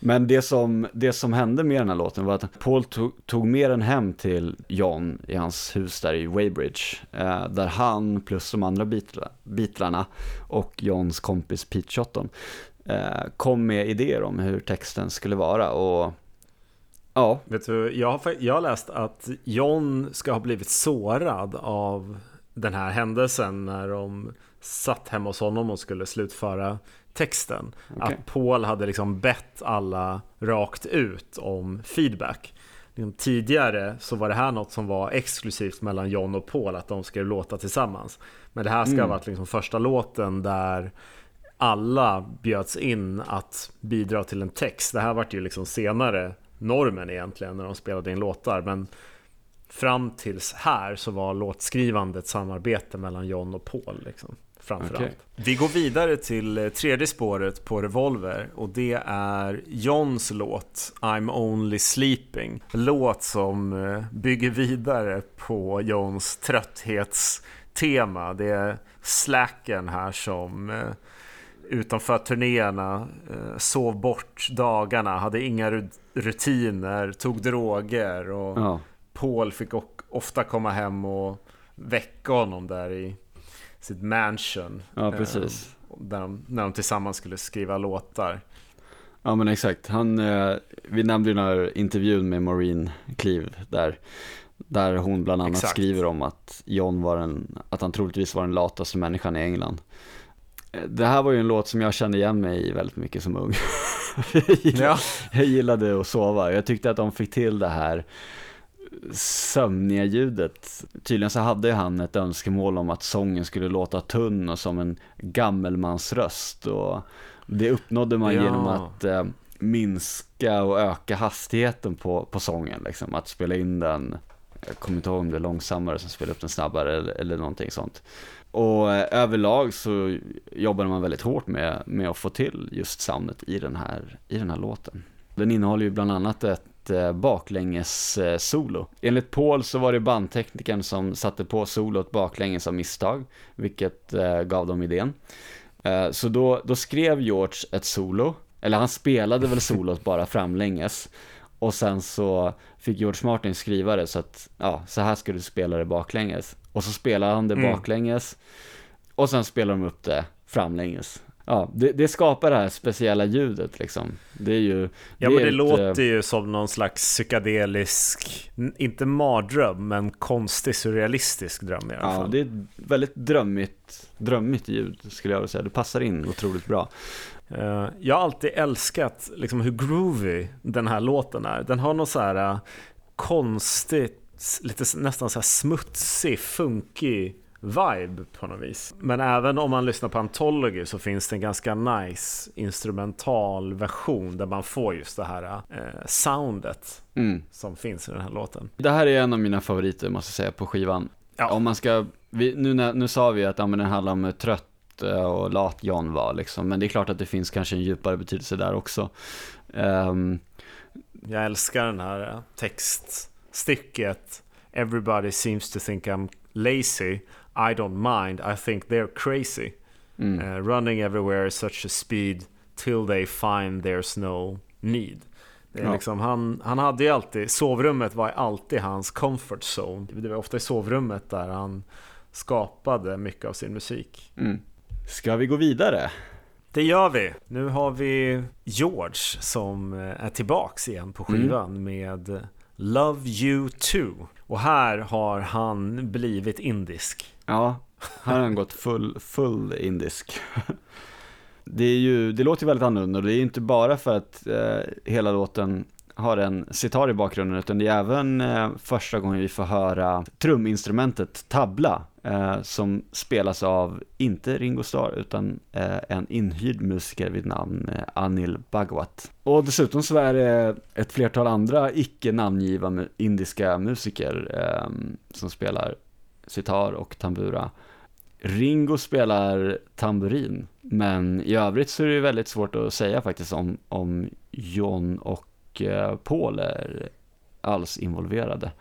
Men det som, det som hände med den här låten var att Paul tog, tog med den hem till John i hans hus där i Weybridge. Eh, där han plus de andra Beatla- Beatlarna och Johns kompis Pete Shotton eh, kom med idéer om hur texten skulle vara. Och ja, Vet du, jag har, jag har läst att John ska ha blivit sårad av den här händelsen när de satt hemma hos honom och skulle slutföra texten. Okej. Att Paul hade liksom bett alla rakt ut om feedback. Liksom tidigare så var det här något som var exklusivt mellan John och Paul, att de skrev låtar tillsammans. Men det här ska Mm. ha varit liksom första låten där alla bjöds in att bidra till en text. Det här vart ju liksom senare normen egentligen när de spelade in låtar. Men fram tills här så var låtskrivandet samarbete mellan John och Paul. Liksom, framförallt. Okay. Vi går vidare till eh, tredje spåret på Revolver och det är Johns låt I'm Only Sleeping. En låt som eh, bygger vidare på Johns trötthetstema. Det är slacken här som eh, utanför turnéerna eh, sov bort dagarna, hade inga ru- rutiner, tog droger och ja. Paul fick ofta komma hem och väcka honom där i sitt mansion. Ja, precis. Eh, Där de, när de tillsammans skulle skriva låtar. Ja men exakt, han, eh, vi nämnde ju den här intervjun med Maureen Cleave där, där hon bland annat Exakt. skriver om att John var en, att han troligtvis var den lataste människan i England. Det här var ju en låt som jag kände igen mig i väldigt mycket som ung. jag, gillade, Ja, jag gillade att sova, jag tyckte att de fick till det här sömniga ljudet. Tydligen så hade han ett önskemål om att sången skulle låta tunn och som en gammelmansröst och det uppnådde man Ja. genom att eh, minska och öka hastigheten på, på sången liksom. Att spela in den, jag kommer inte ihåg om det är långsammare som spelar upp den snabbare eller, eller någonting sånt. Och eh, överlag så jobbade man väldigt hårt med, med att få till just soundet i den här, i den här låten. Den innehåller ju bland annat ett eh, baklänges-solo. Enligt Paul så var det bandteknikern som satte på solot baklänges av misstag, vilket eh, gav dem idén. Så då, då skrev George ett solo, eller han spelade väl solot bara framlänges. Och sen så fick George Martin skriva det så att, ja, så här ska du spela det baklänges. Och så spelade han det Mm. baklänges. Och sen spelar de upp det framlänges. Ja, det, det skapar det här speciella ljudet liksom. Det är ju... ja men är det ett, låter eh, ju som någon slags psykedelisk, inte mardröm, men konstig surrealistisk dröm i alla Ja, fall. det är ett väldigt drömmigt, drömmigt ljud skulle jag vilja säga. Det passar in otroligt bra. Eh, Jag har alltid älskat liksom hur groovy den här låten är. Den har något så här eh, konstigt, lite nästan så här smutsig, funkig vibe på något vis. Men även om man lyssnar på Anthology så finns det en ganska nice instrumental version där man får just det här eh, soundet Mm. som finns i den här låten. Det här är en av mina favoriter måste jag säga på skivan. Ja. Om man ska, vi, nu, när, nu sa vi att ja, men den handlar om hur trött eh, och lat John var liksom. Men det är klart att det finns kanske en djupare betydelse där också. Ehm, Jag älskar den här eh, textstycket Everybody seems to think I'm lazy I don't mind, I think they're crazy mm. Uh, running everywhere at such a speed till they find there's no need. Ja. liksom, han, han hade ju alltid, sovrummet var alltid hans comfort zone. Det var ofta i sovrummet där han skapade mycket av sin musik. Mm. Ska vi gå vidare? Det gör vi. Nu har vi George som är tillbaks igen på skivan mm. med Love You Too. Och här har han blivit indisk. Ja, här har han gått full, full indisk. Det, är ju, det låter ju väldigt annorlunda och det är inte bara för att eh, hela låten har en sitar i bakgrunden utan det är även eh, första gången vi får höra truminstrumentet tabla eh, som spelas av, inte Ringo Starr, utan eh, en inhyrd musiker vid namn eh, Anil Bhagwat. Och dessutom så är det ett flertal andra icke namngivna indiska musiker eh, som spelar sitar och tambura. Ringo spelar tamburin, men i övrigt så är det väldigt svårt att säga faktiskt om, om John och eh, Paul är alls involverade.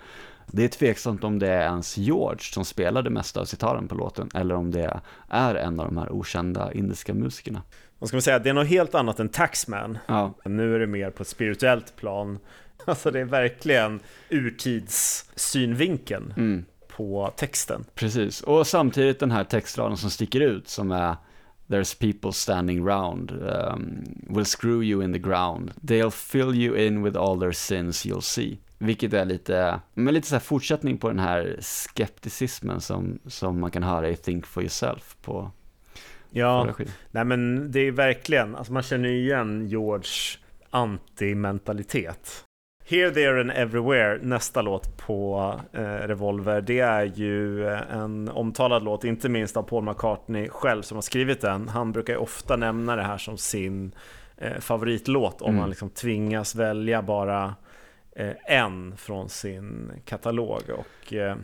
Det är tveksamt om det är ens George som spelar det mesta av sitaren på låten eller om det är en av de här okända indiska musikerna. Vad ska man säga, det är något helt annat än Taxman. Ja. Nu är det mer på ett spirituellt plan. Alltså det är verkligen urtidssynvinkeln mm. på texten. Precis, och samtidigt den här textraden som sticker ut som är There's people standing round, um, will screw you in the ground. They'll fill you in with all their sins you'll see. Vilket är lite, men lite så här fortsättning på den här skepticismen som, som man kan höra i Think for yourself på Ja, nej men det är verkligen, alltså man känner ju igen George anti-mentalitet. Here, there and everywhere, nästa låt på eh, Revolver, det är ju en omtalad låt, inte minst av Paul McCartney själv som har skrivit den. Han brukar ju ofta nämna det här som sin eh, favoritlåt om mm. man liksom tvingas välja bara eh, en från sin katalog. Och, eh,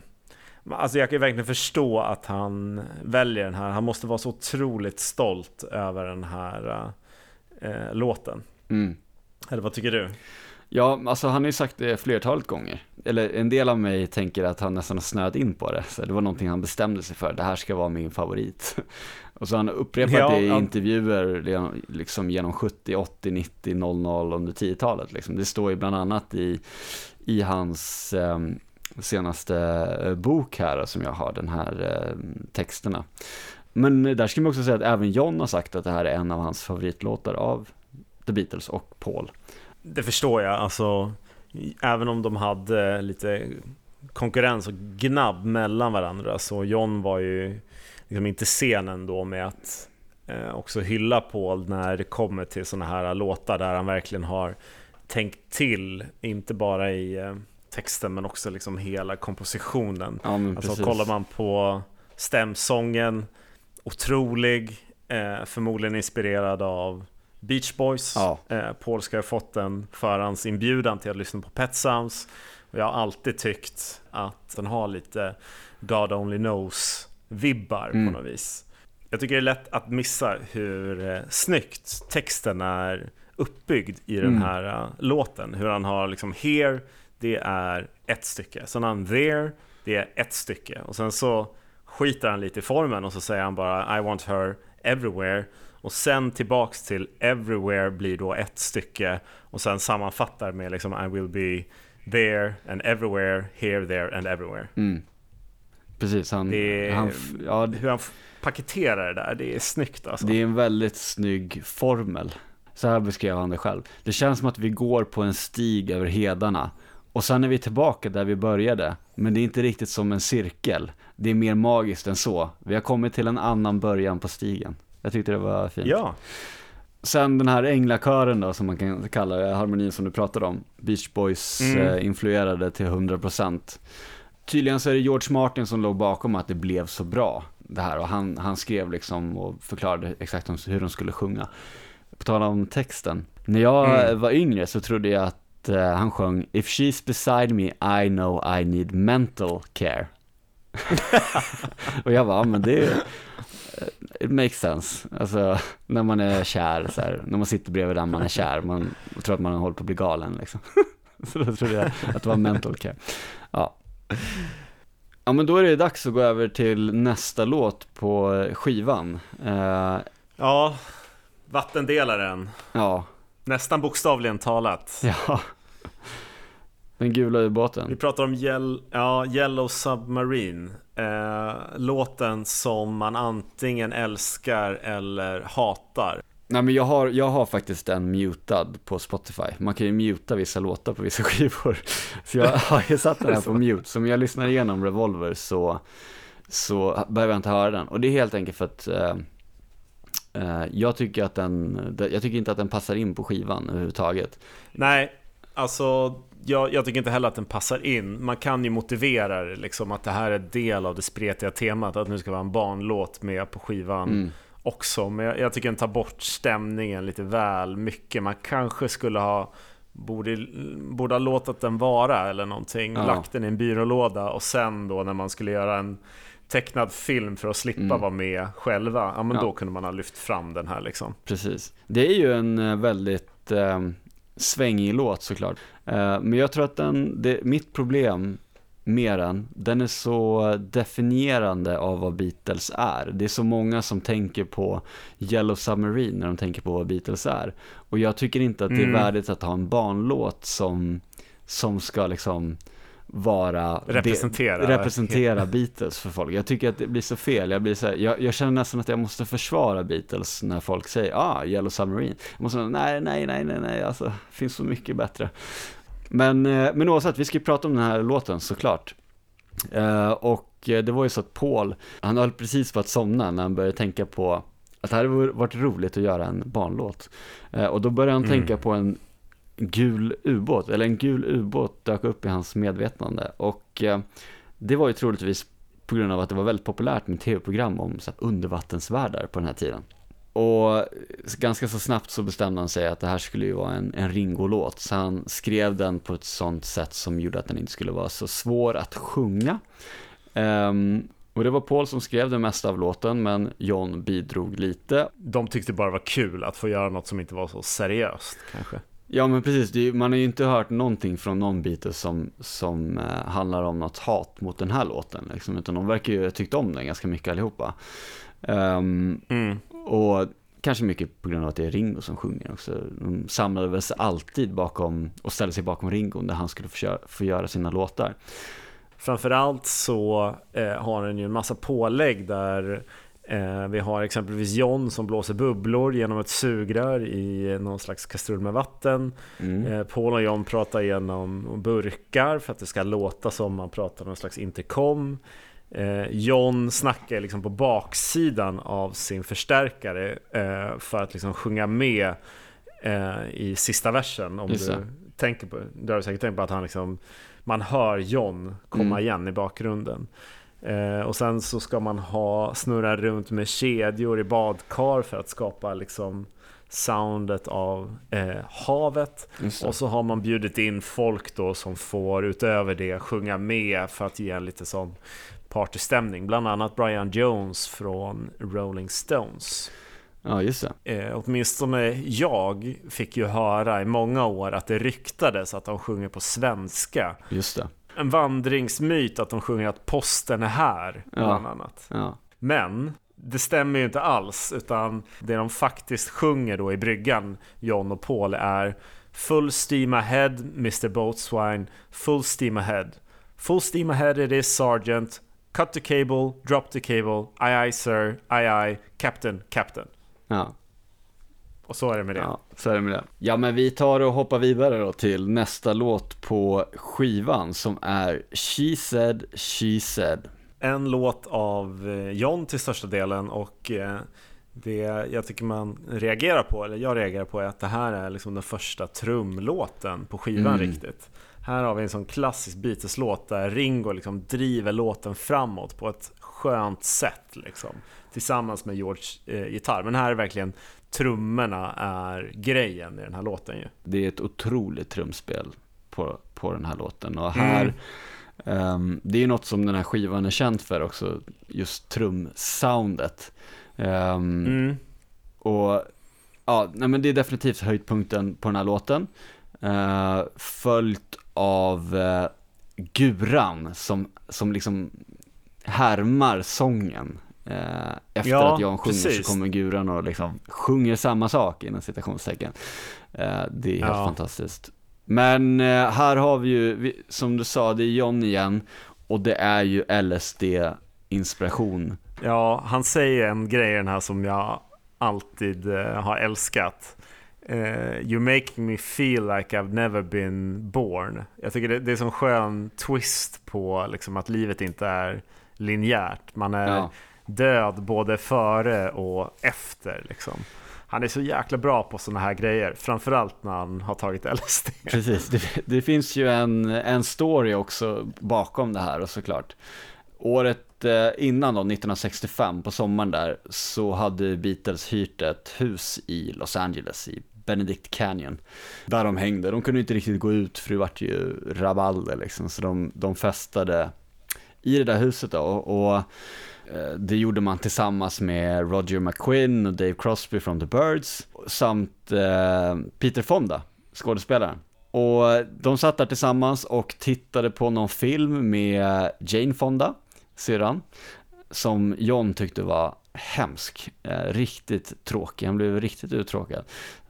alltså jag kan verkligen förstå att han väljer den här. Han måste vara så otroligt stolt över den här eh, låten. Mm. Eller vad tycker du? Ja, alltså han har ju sagt det flertalet gånger. Eller en del av mig tänker att han nästan har snöat in på det. Så det var någonting han bestämde sig för, det här ska vara min favorit. Och så har han upprepat ja, det i ja. intervjuer liksom genom 70, 80, 90, 00 under 10-talet. Liksom. Det står ju bland annat i, i hans eh, senaste bok här som jag har, den här eh, texterna. Men där ska man också säga att även John har sagt att det här är en av hans favoritlåtar av The Beatles och Paul. Det förstår jag, alltså även om de hade lite konkurrens och gnabb mellan varandra så John var ju liksom inte sen ändå med att eh, också hylla Paul när det kommer till sådana här låtar där han verkligen har tänkt till, inte bara i eh, texten men också liksom hela kompositionen. Ja, alltså precis. kollar man på stämsången, otrolig, eh, förmodligen inspirerad av Beach Boys. Ja. Eh, Paul ska ha fått en förhandsinbjudan till att lyssna på Pet Sounds. Och jag har alltid tyckt att den har lite God Only Knows vibbar mm. på något vis. Jag tycker det är lätt att missa hur eh, snyggt texten är uppbyggd i den mm. här uh, låten. Hur han har liksom here, det är ett stycke. Sen har han there, det är ett stycke. Och sen så skiter han lite i formen och så säger han bara I want her everywhere. Och sen tillbaks till everywhere blir då ett stycke. Och sen sammanfattar med liksom I will be there and everywhere, here, there and everywhere. Mm. Precis, han, är, han, ja, hur han paketerar det där, det är snyggt alltså. Det är en väldigt snygg formel. Så här beskrev han det själv. Det känns som att vi går på en stig över hedarna. Och sen är vi tillbaka där vi började. Men det är inte riktigt som en cirkel. Det är mer magiskt än så. Vi har kommit till en annan början på stigen. Jag tyckte det var fint. Ja. Sen den här änglakören då, som man kan kalla det, harmonin som du pratade om. Beach Boys mm. eh, influerade till 100% tydligen så är det George Martin som låg bakom att det blev så bra det här och han, han skrev liksom och förklarade exakt hur de skulle sjunga. På tal om texten. När jag mm. var yngre så trodde jag att uh, han sjöng If she's beside me I know I need mental care. och jag bara, men det it makes sense. Alltså, när man är kär, så här, när man sitter bredvid den man är kär, man tror att man håller på att bli galen liksom. så då trodde jag att det var mental care. Ja, Ja men då är det dags att gå över till nästa låt på skivan. Uh, ja, vattendelaren. Ja. Nästan bokstavligen talat. Ja. Den gula ubåten. Vi pratar om Yell ja, Yellow Submarine. Eh, låten som man antingen älskar eller hatar. Nej men jag har, jag har faktiskt den mutad på Spotify. Man kan ju muta vissa låtar på vissa skivor. Så jag har ju satt den här på mute. Så om jag lyssnar igenom Revolver så, så behöver jag inte höra den. Och det är helt enkelt för att eh, eh, jag tycker att den, jag tycker inte att den passar in på skivan överhuvudtaget. Nej, alltså jag, jag, tycker inte heller att den passar in. Man kan ju motivera det, liksom, att det här är del av det spretiga temat, att nu ska vara en barnlåt med på skivan. Mm också. Men jag, jag tycker den tar bort stämningen lite väl mycket. Man kanske skulle ha Borde, borde ha låtit den vara eller någonting. Ja. Lagt den i en byrålåda och sen då när man skulle göra en tecknad film för att slippa mm. vara med själva. Ja men ja. då kunde man ha lyft fram den här liksom. Precis. Det är ju en eh, väldigt eh, svängig låt såklart. Eh, men jag tror att den, det, mitt problem mer än. Den är så definierande av vad Beatles är. Det är så många som tänker på Yellow Submarine när de tänker på vad Beatles är. Och jag tycker inte att det är mm. värdigt att ha en barnlåt som, som ska liksom vara representera, de, representera Beatles för folk. Jag tycker att det blir så fel. Jag, blir så här, jag, jag, känner nästan att jag måste försvara Beatles när folk säger ah, Yellow Submarine. Jag måste säga, nej, nej, nej, nej, nej, alltså, det finns så mycket bättre. Men, eh, men oavsett, vi ska ju prata om den här låten såklart. Uh, och det var ju så att Paul, han höll precis på att somna när han började tänka på att det hade varit roligt att göra en barnlåt. Uh, och då började han mm. tänka på en gul ubåt, eller en gul ubåt dök upp i hans medvetande. Och eh, det var ju troligtvis på grund av att det var väldigt populärt med tv-program om så här, undervattensvärldar på den här tiden. Och ganska så snabbt så bestämde han sig att det här skulle ju vara en, en Ringo-låt. Så han skrev den på ett sånt sätt som gjorde att den inte skulle vara så svår att sjunga. Um, och det var Paul som skrev det mesta av låten, men John bidrog lite. De tyckte bara det var kul att få göra något som inte var så seriöst, kanske. Ja men precis, är, man har ju inte hört någonting från någon Beatles som, som eh, handlar om något hat mot den här låten. Liksom, utan de verkar ju ha tyckt om den ganska mycket allihopa. Um, mm. Och kanske mycket på grund av att det är Ringo som sjunger också. De samlade väl sig alltid bakom och ställde sig bakom Ringo när han skulle få, köra, få göra sina låtar. Framförallt så eh, har den ju en massa pålägg där vi har exempelvis John som blåser bubblor genom ett sugrör i någon slags kastrull med vatten. Mm. Eh, Paul och John pratar genom burkar för att det ska låta som man pratar någon slags intercom. Eh, John snackar liksom på baksidan av sin förstärkare eh, för att liksom sjunga med eh, i sista versen. Om du tänker på, du har säkert tänkt på att han liksom, man hör John komma mm. igen i bakgrunden. Eh, och sen så ska man ha snurra runt med kedjor i badkar för att skapa liksom soundet av eh, havet. Och så har man bjudit in folk då som får utöver det sjunga med för att ge en lite sån partystämning. Bland annat Brian Jones från Rolling Stones. Ja, just det. Eh, åtminstone jag fick ju höra i många år att det ryktades att de sjunger på svenska. Just det. En vandringsmyt att de sjunger att posten är här, bland ja. annat. Ja. Men det stämmer ju inte alls, utan det de faktiskt sjunger då i bryggan, John och Paul, är Full steam ahead, Mr Boatswine, full steam ahead. Full steam ahead it is, Sergeant. Cut the cable, drop the cable, aye aye sir, aye aye, captain, captain. Ja. Och så är det med det. Ja, så är det med det. Ja, men vi tar och hoppar vidare då till nästa låt på skivan som är She said, she said. En låt av eh, John till största delen och eh, det jag tycker man reagerar på, eller jag reagerar på, är att det här är liksom den första trumlåten på skivan mm. riktigt. Här har vi en sån klassisk Beatles-låt där Ringo liksom driver låten framåt på ett skönt sätt liksom, tillsammans med George eh, gitarr. Men här är verkligen trummorna är grejen i den här låten ju. Det är ett otroligt trumspel på, på den här låten och här mm. um, det är något som den här skivan är känd för också, just trumsoundet. Um, mm. Och ja, nej, men det är definitivt höjdpunkten på den här låten. Uh, följt av uh, guran som, som liksom härmar sången. Uh, efter ja, att Jan sjunger precis. så kommer guran och liksom sjunger samma sak inom citationstecken. det är helt ja. fantastiskt. Men här har vi ju, som du sa, det är John igen och det är ju LSD-inspiration. Ja, han säger en grej den här som jag alltid har älskat. Uh, you make me feel like I've never been born. Jag tycker det, det är en skön twist på liksom, att livet inte är linjärt. Man är ja. död både före och efter. Liksom. Han är så jäkla bra på sådana här grejer, framförallt när han har tagit LSD. Precis, det, det finns ju en, en story också bakom det här och såklart. Året eh, innan då, 1965, på sommaren där, så hade Beatles hyrt ett hus i Los Angeles, i Benedict Canyon. Där de hängde. De kunde inte riktigt gå ut för det vart ju rabalder liksom. Så de, de festade i det där huset då. Och, och eh, det gjorde man tillsammans med Roger McQuinn och Dave Crosby från The Birds. Samt eh, Peter Fonda, skådespelaren. Och de satt där tillsammans och tittade på någon film med Jane Fonda, syrran. Som John tyckte var hemsk, eh, riktigt tråkig, han blev riktigt uttråkad.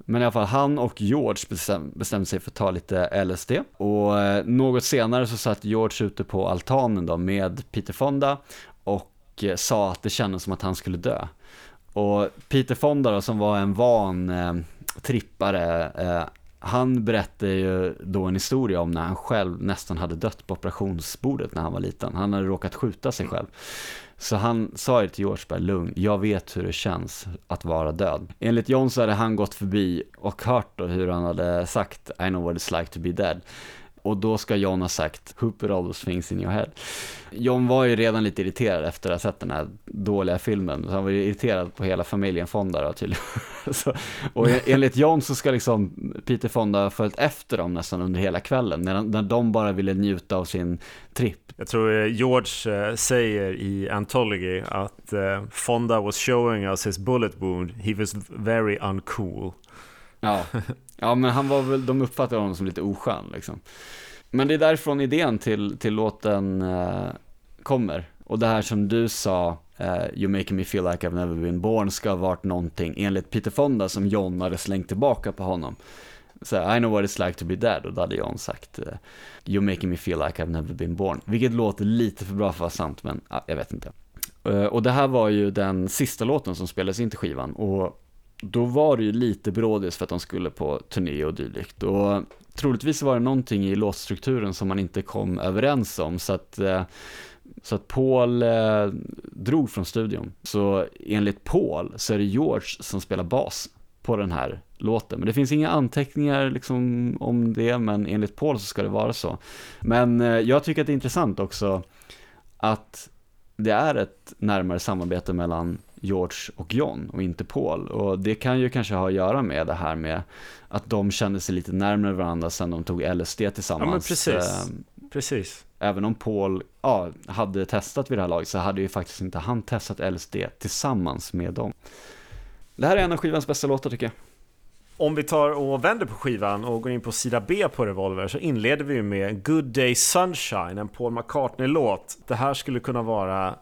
Men i alla fall, han och George bestäm, bestämde sig för att ta lite LSD. Och eh, något senare så satt George ute på altanen då med Peter Fonda och eh, sa att det kändes som att han skulle dö. Och Peter Fonda då, som var en van eh, trippare, eh, han berättade ju då en historia om när han själv nästan hade dött på operationsbordet när han var liten. Han hade råkat skjuta sig själv. Så han sa ju till George bara, lugn, jag vet hur det känns att vara död. Enligt John så hade han gått förbi och hört då hur han hade sagt I know what it's like to be dead. Och då ska John ha sagt put all those things in your head? John var ju redan lite irriterad efter att ha sett den här dåliga filmen. Så han var ju irriterad på hela familjen Fonda då tydligen. så, och enligt John så ska liksom Peter Fonda ha följt efter dem nästan under hela kvällen. När, när de bara ville njuta av sin tripp. Jag tror eh, George eh, säger i Anthology att eh, Fonda was showing us his bullet wound. He was very uncool. Ja, ja men han var väl, de uppfattade honom som lite oskön liksom. Men det är därifrån idén till, till låten uh, kommer. Och det här som du sa, uh, You making me feel like I've never been born, ska ha varit någonting enligt Peter Fonda som John hade slängt tillbaka på honom. Så I know what it's like to be dead och då hade John sagt uh, You making me feel like I've never been born. Vilket låter lite för bra för att vara sant, men uh, jag vet inte. och det här var ju den sista låten som spelades in till skivan och då var det ju lite brådis för att de skulle på turné och dylikt. Och troligtvis var det någonting i låtstrukturen som man inte kom överens om. Så att, eh, så att Paul eh, drog från studion. Så enligt Paul så är det George som spelar bas på den här låten. Men det finns inga anteckningar liksom om det, men enligt Paul så ska det vara så. Men eh, jag tycker att det är intressant också att det är ett närmare samarbete mellan George och John och inte Paul. Och det kan ju kanske ha att göra med det här med att de kände sig lite närmare varandra sen de tog LSD tillsammans. Ja, precis. Eh, precis. Även om Paul ja, hade testat vid det här laget så hade ju faktiskt inte han testat LSD tillsammans med dem. Det här är en av skivans bästa låtar tycker jag. Om vi tar och vänder på skivan och går in på sida B på Revolver så inleder vi med Good Day Sunshine, en Paul McCartney-låt. Det här skulle kunna vara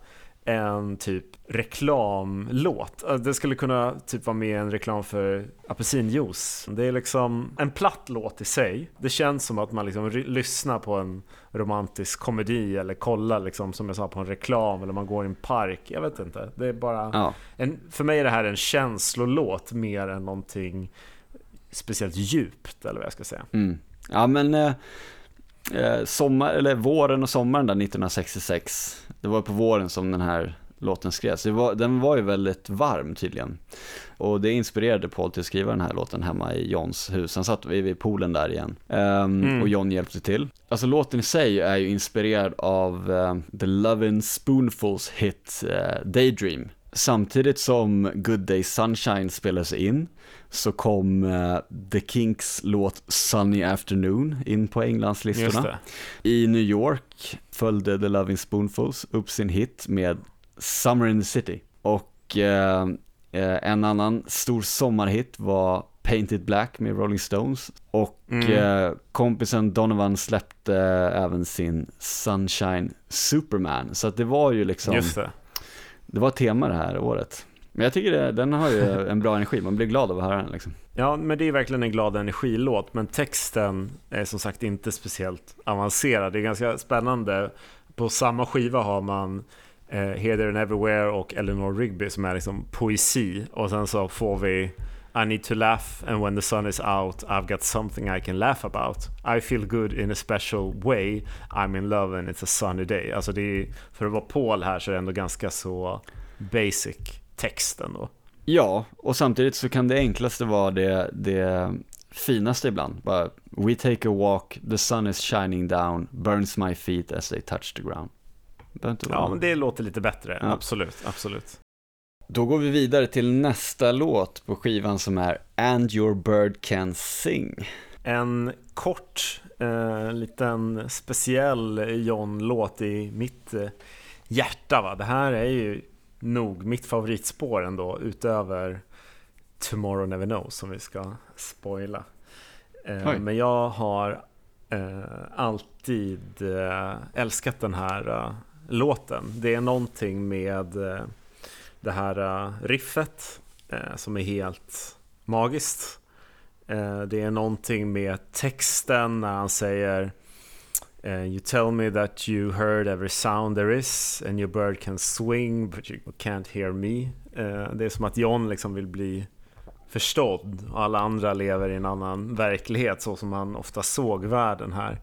en typ reklamlåt. Det skulle kunna typ vara med en reklam för apelsinjuice. Det är liksom en platt låt i sig. Det känns som att man liksom lyssnar på en romantisk komedi eller kollar liksom som jag sa på en reklam eller man går i en park. Jag vet inte. Det är bara ja. en, för mig är det här en känslolåt mer än någonting speciellt djupt eller vad jag ska säga. Mm. Ja men eh sommar, eller våren och sommaren där 1966 det var på våren som den här låten skrevs. Den var ju väldigt varm tydligen. Och det inspirerade Paul till att skriva den här låten hemma i Johns hus. Han satt vid, vid poolen där igen. Um, mm. Och John hjälpte till. Alltså låten i sig är ju inspirerad av uh, The Lovin' Spoonfuls hit uh, Daydream. Samtidigt som Good Day Sunshine spelades in så kom uh, The Kinks låt Sunny Afternoon in på Englandslistorna. I New York följde The Loving Spoonfuls upp sin hit med Summer in the City. Och uh, en annan stor sommarhit var Painted Black med Rolling Stones. Och mm. kompisen Donovan släppte även sin Sunshine Superman. Så att det var ju liksom det var ett tema det här året. Men jag tycker det, den har ju en bra energi, man blir glad av att höra den liksom. Ja, men det är verkligen en glad energilåt, men texten är som sagt inte speciellt avancerad. Det är ganska spännande. På samma skiva har man eh, Here, There and Everywhere och Eleanor Rigby som är liksom poesi. Och sen så får vi I need to laugh and when the sun is out I've got something I can laugh about. I feel good in a special way. I'm in love and it's a sunny day. Alltså det är, för att vara Paul här så är det ändå ganska så basic text ändå. Ja, och samtidigt så kan det enklaste vara det, det finaste ibland. Bara, We take a walk, the sun is shining down, burns my feet as they touch the ground. Ja, men det låter lite bättre. Ja. Absolut, absolut. Då går vi vidare till nästa låt på skivan som är And your bird can sing. En kort, eh, liten speciell John-låt i mitt eh, hjärta. Va? Det här är ju nog mitt favoritspår ändå, utöver Tomorrow Never Knows som vi ska spoila. Eh, men jag har eh, alltid eh, älskat den här eh, låten. Det är någonting med det här eh, riffet eh, som är helt magiskt. Eh, det är någonting med texten när han säger You tell me that you heard every sound there is and your bird can swing but you can't hear me. det är som att John liksom vill bli förstådd och alla andra lever i en annan verklighet så som han ofta såg världen här.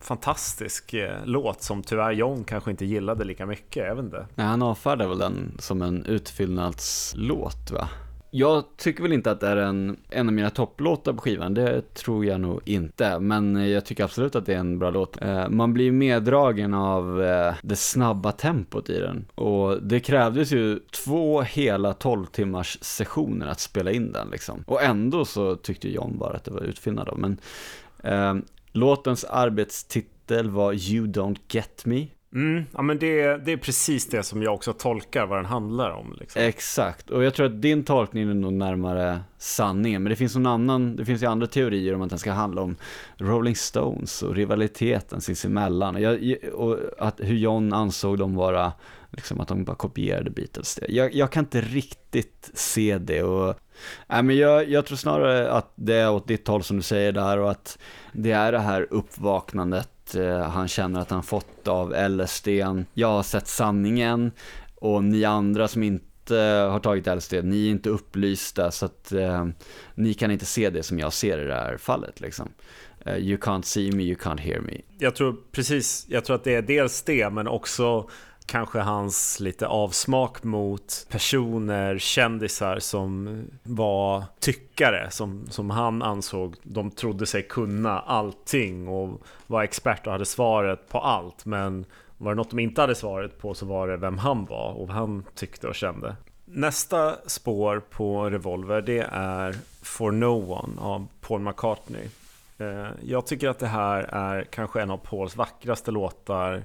Fantastisk eh, låt som tyvärr John kanske inte gillade lika mycket, jag vet inte. Nej, han avfärdar väl den som en utfyllnadslåt va? Jag tycker väl inte att det är en, en av mina topplåtar på skivan, det tror jag nog inte. Men jag tycker absolut att det är en bra låt. Eh, man blir meddragen av eh, det snabba tempot i den. Och det krävdes ju två hela 12 timmars sessioner att spela in den liksom. Och ändå så tyckte John bara att det var utfyllnad av. Men eh, låtens arbetstitel var You Don't Get Me. Mm, ja men det, det är precis det som jag också tolkar vad den handlar om. Liksom. Exakt, och jag tror att din tolkning är nog närmare sanningen. Men det finns någon annan, det finns ju andra teorier om att den ska handla om Rolling Stones och rivaliteten sinsemellan. Jag, och att, hur John ansåg dem vara, liksom att de bara kopierade Beatles. Jag, jag kan inte riktigt se det och äh, men jag, jag tror snarare att det är åt ditt håll som du säger där och att det är det här uppvaknandet eh, han känner att han fått av LSD. Jag har sett sanningen och ni andra som inte har tagit LSD, ni är inte upplysta så att eh, ni kan inte se det som jag ser i det här fallet liksom. Eh, you can't see me, you can't hear me. Jag tror precis, jag tror att det är dels det men också kanske hans lite avsmak mot personer, kändisar som var tyckare, som, som han ansåg de trodde sig kunna allting och var expert och hade svaret på allt. Men var det något de inte hade svaret på så var det vem han var och vad han tyckte och kände. Nästa spår på Revolver det är For No One av Paul McCartney. Eh, jag tycker att det här är kanske en av Pauls vackraste låtar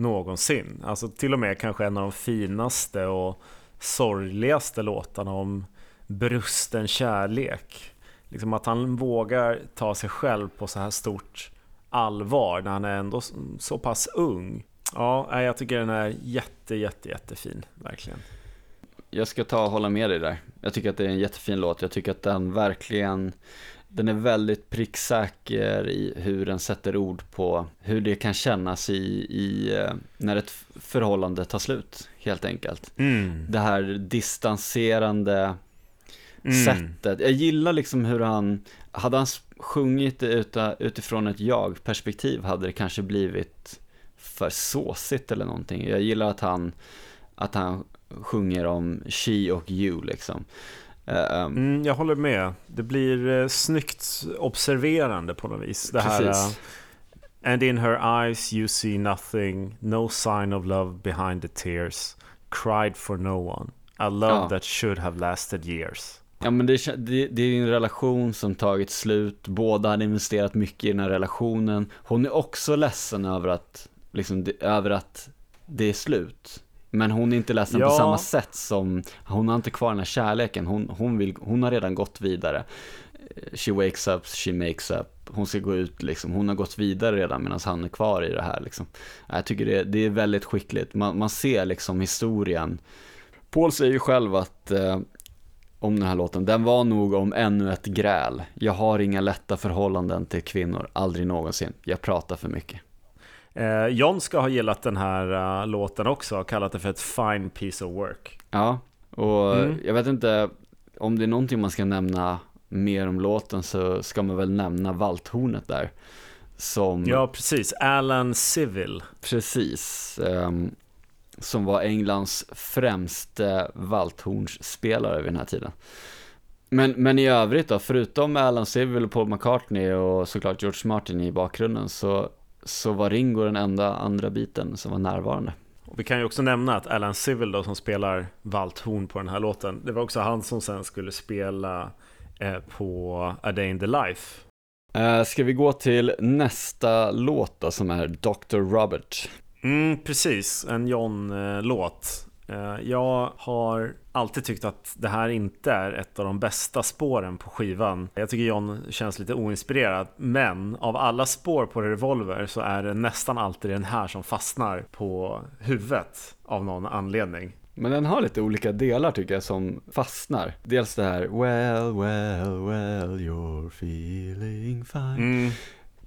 någonsin. Alltså till och med kanske en av de finaste och sorgligaste låtarna om brusten kärlek. Liksom att han vågar ta sig själv på så här stort allvar när han är ändå så pass ung. Ja, jag tycker den är jätte, jätte, jättefin, verkligen. Jag ska ta och hålla med dig där. Jag tycker att det är en jättefin låt. Jag tycker att den verkligen den är väldigt pricksäker i hur den sätter ord på hur det kan kännas i, i eh, när ett förhållande tar slut, helt enkelt. Mm. Det här distanserande mm. sättet. Jag gillar liksom hur han, hade han sjungit det utifrån ett jag-perspektiv hade det kanske blivit för såsigt eller någonting. Jag gillar att han, att han sjunger om she och you liksom. Uh, mm, jag håller med. Det blir uh, snyggt observerande på något vis. Det här, uh, And in her eyes you see nothing, no sign of love behind the tears, cried for no one, a love ja. that should have lasted years. Ja men det, det, det är en relation som tagit slut, båda hade investerat mycket i den här relationen. Hon är också ledsen över att, liksom, över att det är slut. Men hon är inte ledsen ja. på samma sätt som, hon har inte kvar den här kärleken, hon, hon, vill, hon har redan gått vidare. She wakes up, she makes up, hon ska gå ut liksom, hon har gått vidare redan medan han är kvar i det här liksom. Jag tycker det, det är väldigt skickligt, man, man ser liksom historien. Paul säger ju själv att eh, om den här låten, den var nog om ännu ett gräl. Jag har inga lätta förhållanden till kvinnor, aldrig någonsin. Jag pratar för mycket. Eh, John ska ha gillat den här uh, låten också, och kallat det för ett fine piece of work. Ja, och Mm. jag vet inte om det är någonting man ska nämna mer om låten så ska man väl nämna valthornet där. Som, Ja, precis. Alan Civil. precis, ehm, som var Englands främste valthornsspelare vid den här tiden. Men, men i övrigt då, förutom Alan Civil och Paul McCartney och såklart George Martin i bakgrunden så, så var Ringo den enda andra biten som var närvarande. Och vi kan ju också nämna att Alan Civil då, som spelar valthorn på den här låten, det var också han som sen skulle spela eh, på A Day in the Life. Uh, ska vi gå till nästa låt då som är Dr. Robert? Mm, precis, en John-låt. Eh, jag har alltid tyckt att det här inte är ett av de bästa spåren på skivan. Jag tycker John känns lite oinspirerad, men av alla spår på Revolver så är det nästan alltid den här som fastnar på huvudet av någon anledning. Men den har lite olika delar tycker jag som fastnar. Dels det här Well, well, well, you're feeling fine. Mm,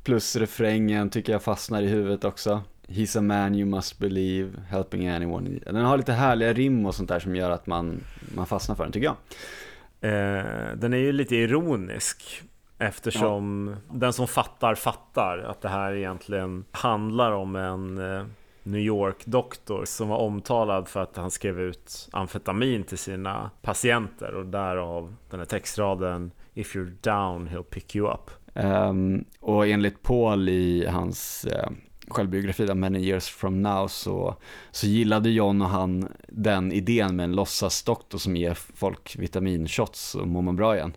Plus refrängen tycker jag fastnar i huvudet också. He's a man you must believe, helping anyone. Den har lite härliga rim och sånt där som gör att man, man fastnar för den tycker jag. Eh, den är ju lite ironisk eftersom den som fattar fattar att det här egentligen handlar om en eh, New York-doktor som var omtalad för att han skrev ut amfetamin till sina patienter och därav den här textraden If you're down he'll pick you up. Ehm, och enligt Paul i hans uh, självbiografi där Many years from now så, så gillade John och han den idén med en låtsasdoktor som ger folk vitaminshots och mår man bra igen.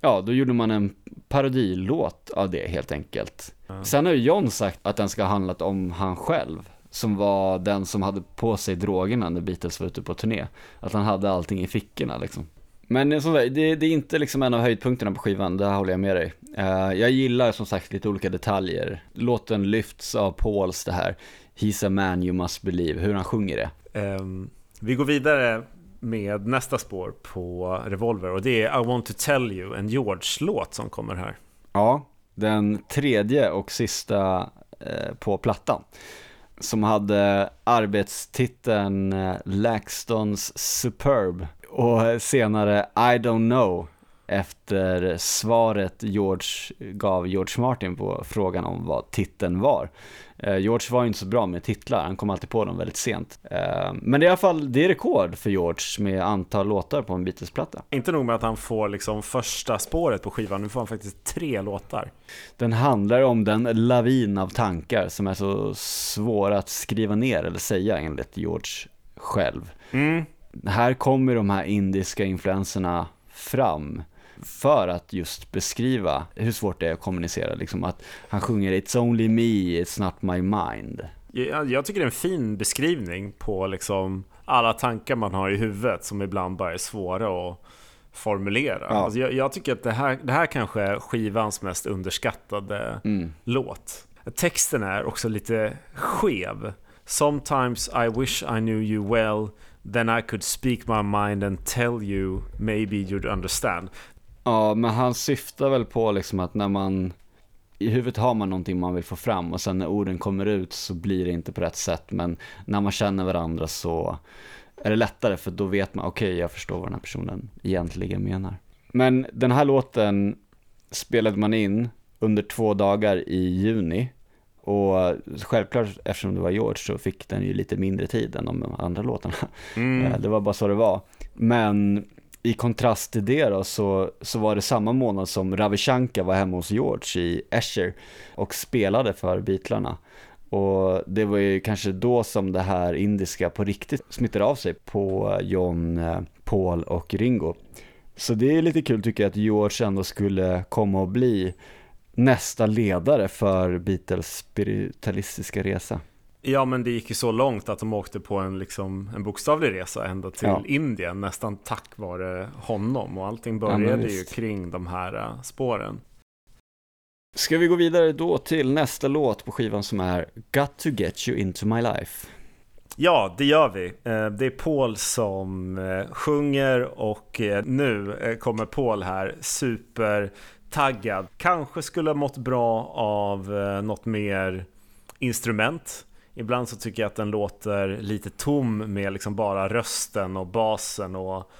Ja, då gjorde man en parodilåt av det helt enkelt. Ja. Sen har ju John sagt att den ska ha handlat om han själv, som var den som hade på sig drogerna när Beatles var ute på turné. Att han hade allting i fickorna liksom. Men som sagt, det, det är inte liksom en av höjdpunkterna på skivan, det här håller jag med dig. Eh, jag gillar som sagt lite olika detaljer. Låten lyfts av Pauls det här, He's a man you must believe, hur han sjunger det. Ehm, vi går vidare med nästa spår på Revolver och det är I want to tell you, en George-låt som kommer här. Ja, den tredje och sista eh, på plattan. Som hade arbetstiteln eh, LaxTons Superb och senare I don't know efter svaret George gav George Martin på frågan om vad titeln var. Eh, George var ju inte så bra med titlar, han kom alltid på dem väldigt sent. Eh, men det är i alla fall, det är rekord för George med antal låtar på en Beatles-platta. Inte nog med att han får liksom första spåret på skivan, nu får han faktiskt tre låtar. Den handlar om den lavin av tankar som är så svåra att skriva ner eller säga enligt George själv. Mm. Här kommer de här indiska influenserna fram för att just beskriva hur svårt det är att kommunicera. Liksom att han sjunger It's only me, it's not my mind. Jag, jag tycker det är en fin beskrivning på liksom alla tankar man har i huvudet som ibland bara är svåra att formulera. Ja. Alltså jag, jag tycker att det här, det här kanske är skivans mest underskattade Mm. låt. Texten är också lite skev. Sometimes I wish I knew you well Then I could speak my mind and tell you Maybe you'd understand. Ja, men han syftar väl på liksom att när man i huvudet har man någonting man vill få fram och sen när orden kommer ut så blir det inte på rätt sätt. Men när man känner varandra så är det lättare för då vet man okej jag förstår vad den här personen egentligen menar. Men den här låten spelade man in under två dagar i juni och självklart eftersom det var George så fick den ju lite mindre tid än de andra låtarna. mm. Eh, Det var bara så det var. Men i kontrast till det då så, så var det samma månad som Ravi Shankar var hemma hos George i Escher och spelade för Beatlarna. Och det var ju kanske då som det här indiska på riktigt smittade av sig på John, eh, Paul och Ringo. Så det är lite kul tycker jag att George ändå skulle komma och bli nästa ledare för Beatles spiritualistiska resa. Ja men det gick ju så långt att de åkte på en, liksom, en bokstavlig resa ända till Ja. Indien nästan tack vare honom och allting Ja, började ju visst. kring de här äh, spåren. Ska vi gå vidare då till nästa låt på skivan som är Got to get you into my life. Ja, det gör vi. Eh, Det är Paul som eh, sjunger och eh, nu kommer Paul här supertaggad. Kanske skulle ha mått bra av eh, något mer instrument. Ibland så tycker jag att den låter lite tom med liksom bara rösten och basen och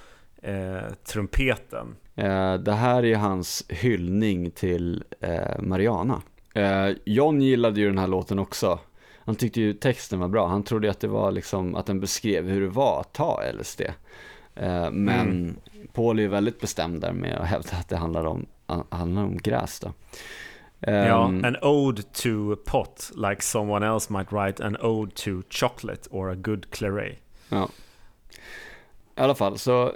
eh, trumpeten. Eh, det här är hans hyllning till eh, Mariana. Eh, John gillade ju den här låten också. Han tyckte ju texten var bra. Han trodde att det var liksom att den beskrev hur det var att ta LSD. Eh, men mm. Paul är ju väldigt bestämd där med att hävda att det handlar om, handlar om gräs då. Ja, um, an ode to pot like someone else might write an ode to chocolate or a good claret. Ja. I alla fall, så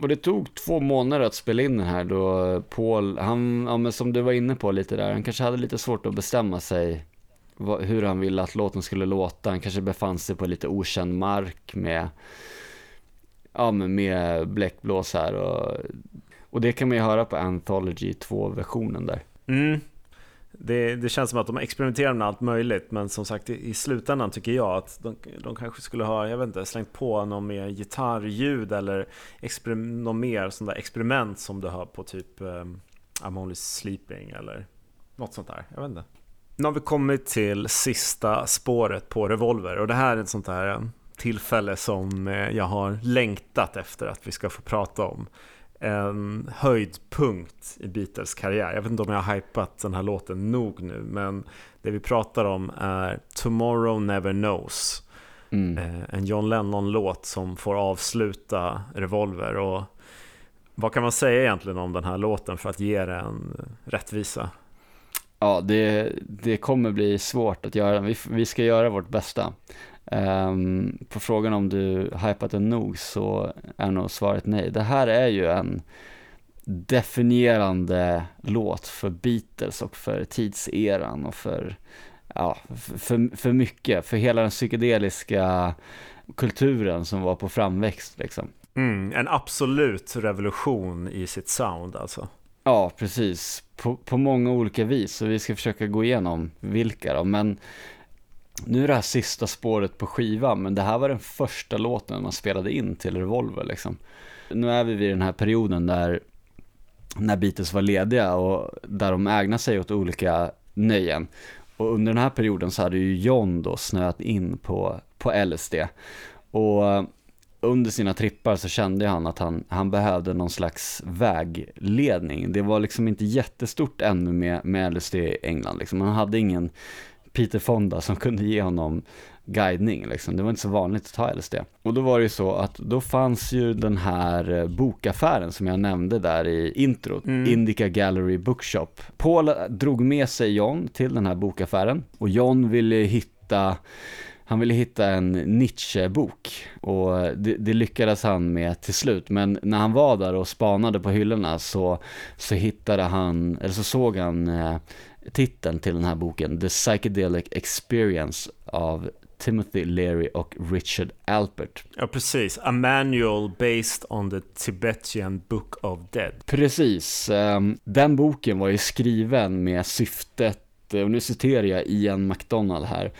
och det tog två månader att spela in den här då Paul, han, ja men som du var inne på lite där, han kanske hade lite svårt att bestämma sig vad, hur han ville att låten skulle låta. Han kanske befann sig på lite okänd mark med, ja men med bläckblås här och, och det kan man ju höra på Anthology 2-versionen där. Mm, det, det, känns som att de experimenterar med allt möjligt men som sagt i, i slutändan tycker jag att de, de kanske skulle ha, jag vet inte, slängt på någon mer gitarrljud eller exper, någon mer sån där experiment som du har på typ um, I'm only sleeping eller något sånt där, jag vet inte. Nu har vi kommit till sista spåret på Revolver och det här är ett sånt där ehm, tillfälle som eh, jag har längtat efter att vi ska få prata om en höjdpunkt i Beatles karriär. Jag vet inte om jag har hypat den här låten nog nu, men det vi pratar om är Tomorrow Never Knows. Mm. Eh, en John Lennon-låt som får avsluta Revolver. Och vad kan man säga egentligen om den här låten för att ge den rättvisa? Ja, det, det kommer bli svårt att göra. Vi, vi ska göra vårt bästa. Um, på frågan om du hypat den nog så är nog svaret nej. Det här är ju en definierande låt för Beatles och för tidseran och för, ja, för, för mycket, för hela den psykedeliska kulturen som var på framväxt liksom. Mm, en absolut revolution i sitt sound alltså. Ja, precis. På, på många olika vis, så vi ska försöka gå igenom vilka då, men nu är det här sista spåret på skivan, men det här var den första låten man spelade in till Revolver liksom. Nu är vi vid den här perioden där när Beatles var lediga och där de ägnar sig åt olika nöjen. Och under den här perioden så hade ju John då snöat in på, på LSD. Och eh, under sina trippar så kände han att han, han behövde någon slags vägledning. Det var liksom inte jättestort ännu med, med LSD i England liksom. Han hade ingen Peter Fonda som kunde ge honom guidning liksom. Det var inte så vanligt att ta LSD. Och då var det ju så att då fanns ju den här eh, bokaffären som jag nämnde där i introt, mm. Indica Gallery Bookshop. Paul drog med sig John till den här bokaffären och John ville hitta han ville hitta en Nietzsche-bok och det, det, lyckades han med till slut. Men när han var där och spanade på hyllorna så, så hittade han, eller så såg han eh, titeln till den här boken, The Psychedelic Experience av Timothy Leary och Richard Alpert. Ja, precis. A manual based on the Tibetan Book of Dead. Precis. Um, den boken var ju skriven med syftet, och nu citerar jag Ian McDonald här,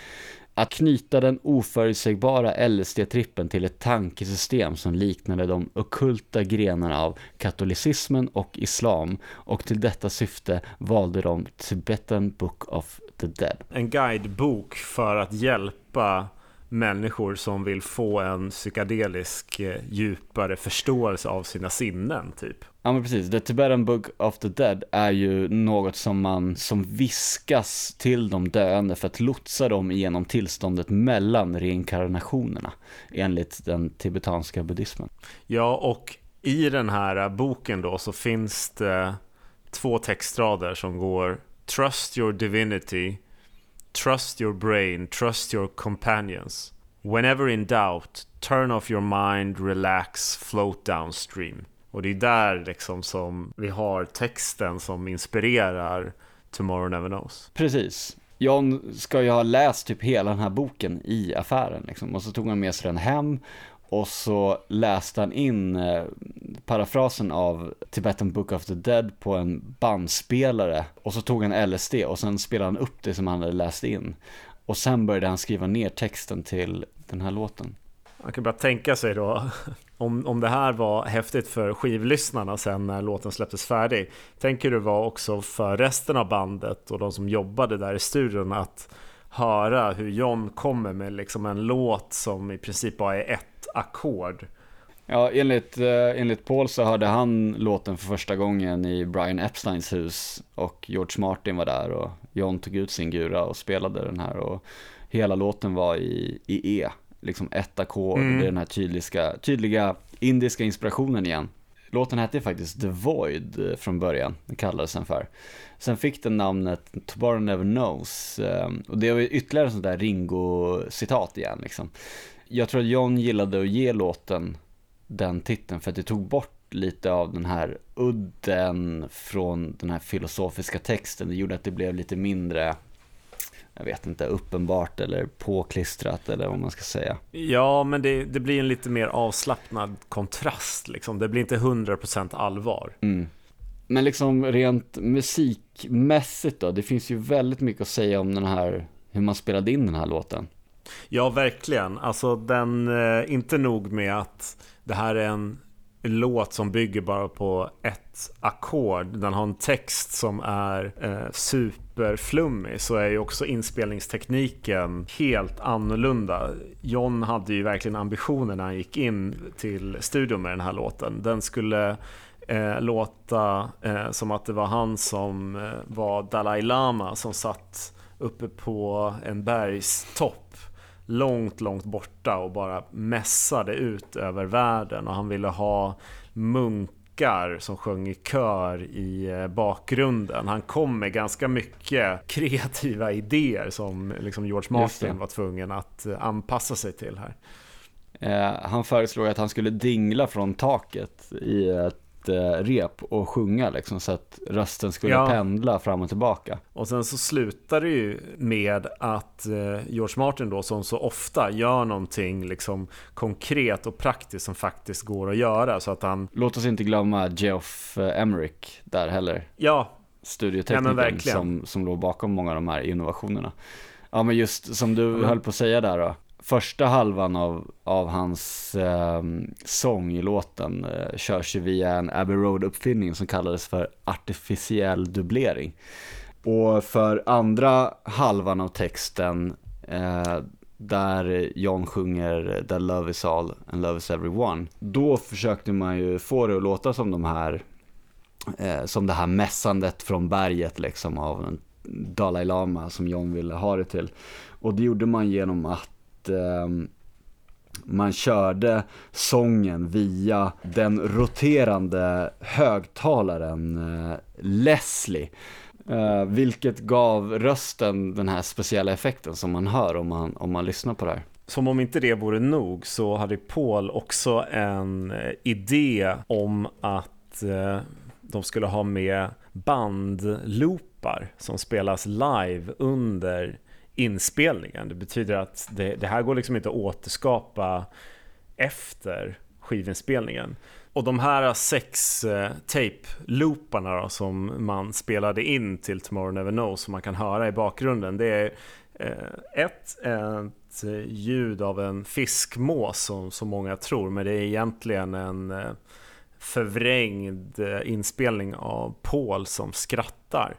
att knyta den oförutsägbara LSD-trippen till ett tankesystem som liknade de okulta grenarna av katolicismen och islam och till detta syfte valde de Tibetan Book of the Dead. En guidebok för att hjälpa människor som vill få en psykedelisk eh, djupare förståelse av sina sinnen typ. Ja men precis, The Tibetan Book of the Dead är ju något som man, som viskas till de döende för att lotsa dem igenom tillståndet mellan reinkarnationerna enligt den tibetanska buddhismen. Ja och i den här boken då så finns det två textrader som går Trust your divinity Trust your brain, trust your companions. Whenever in doubt, turn off your mind, relax, float downstream. Och det är där liksom som vi har texten som inspirerar Tomorrow Never Knows. Precis. John ska ju ha läst typ hela den här boken i affären liksom. Och så tog han med sig den hem och så läste han in eh, parafrasen av Tibetan Book of the Dead på en bandspelare. Och så tog han LSD och sen spelade han upp det som han hade läst in. Och sen började han skriva ner texten till den här låten. Man kan bara tänka sig då om, om det här var häftigt för skivlyssnarna sen när låten släpptes färdig. Tänker du var också för resten av bandet och de som jobbade där i studion att höra hur John kommer med liksom en låt som i princip bara är ett ackord. Ja, enligt, eh, enligt Paul så hörde han låten för första gången i Brian Epsteins hus och George Martin var där och John tog ut sin gura och spelade den här och hela låten var i, i E, liksom ett ackord, mm. det är den här tydliga, tydliga indiska inspirationen igen. Låten hette faktiskt The Void eh, från början, det kallades den för. Sen fick den namnet Tomorrow Never Knows ehm, och det var ytterligare sånt där Ringo-citat igen liksom. Jag tror att John gillade att ge låten den titeln för att det tog bort lite av den här udden från den här filosofiska texten. Det gjorde att det blev lite mindre jag vet inte, uppenbart eller påklistrat eller vad man ska säga. Ja, men det, det blir en lite mer avslappnad kontrast liksom. Det blir inte 100% allvar. Mm. Men liksom rent musikmässigt då, det finns ju väldigt mycket att säga om den här, hur man spelade in den här låten. Ja, verkligen. Alltså den, eh, inte nog med att det här är en låt som bygger bara på ett ackord. Den har en text som är eh, superflummig. Så är ju också inspelningstekniken helt annorlunda. John hade ju verkligen ambitioner när han gick in till studion med den här låten. Den skulle eh, låta eh, som att det var han som eh, var Dalai Lama som satt uppe på en bergstopp långt, långt borta och bara mässade ut över världen och han ville ha munkar som sjöng i kör i eh, bakgrunden. Han kom med ganska mycket kreativa idéer som liksom George Martin var tvungen att eh, anpassa sig till här. Eh, han föreslog att han skulle dingla från taket i ett rep och sjunga liksom så att rösten skulle ja. pendla fram och tillbaka. Och sen så slutar det ju med att eh, George Martin då som så ofta gör någonting liksom konkret och praktiskt som faktiskt går att göra så att han... Låt oss inte glömma Geoff eh, Emerick där heller. Ja. Studioteknikern ja, som, som låg bakom många av de här innovationerna. Ja men just som du mm. höll på att säga där då första halvan av, av hans eh, sång i låten eh, körs ju via en Abbey Road-uppfinning som kallades för artificiell dubblering. Och för andra halvan av texten eh, där John sjunger That love is all and love is everyone. Då försökte man ju få det att låta som de här, eh, som det här mässandet från berget liksom av en Dalai Lama som John ville ha det till. Och det gjorde man genom att eh, man körde sången via den roterande högtalaren eh, Leslie. Eh, vilket gav rösten den här speciella effekten som man hör om man, om man lyssnar på det här. Som om inte det vore nog så hade Paul också en eh, idé om att eh, de skulle ha med bandloopar som spelas live under inspelningen. Det betyder att det, det här går liksom inte att återskapa efter skivinspelningen. Och de här sex eh, tape-looparna som man spelade in till Tomorrow Never Knows som man kan höra i bakgrunden. Det är eh, ett, ett ljud av en fiskmås som så många tror, men det är egentligen en eh, förvrängd eh, inspelning av Paul som skrattar.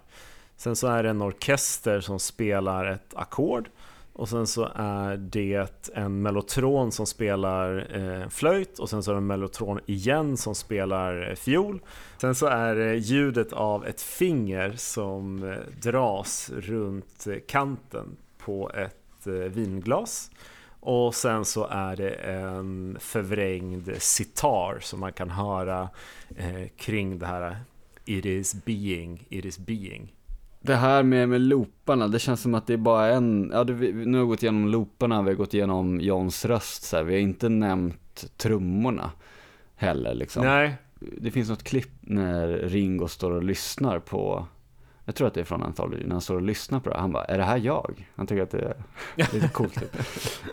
Sen så är det en orkester som spelar ett ackord och sen så är det en mellotron som spelar eh, flöjt och sen så är det en mellotron igen som spelar eh, fiol. Sen så är det ljudet av ett finger som eh, dras runt eh, kanten på ett eh, vinglas. Och sen så är det en förvrängd sitar som man kan höra eh, kring det här It is being, it is being. Det här med, med looparna, det känns som att det är bara en, ja det, nu har vi gått igenom looparna, vi har gått igenom Johns röst så här. vi har inte nämnt trummorna heller liksom. Nej. Det finns något klipp när Ringo står och lyssnar på, jag tror att det är från Anthology, när han står och lyssnar på det, han bara, är det här jag? Han tycker att det är lite coolt typ.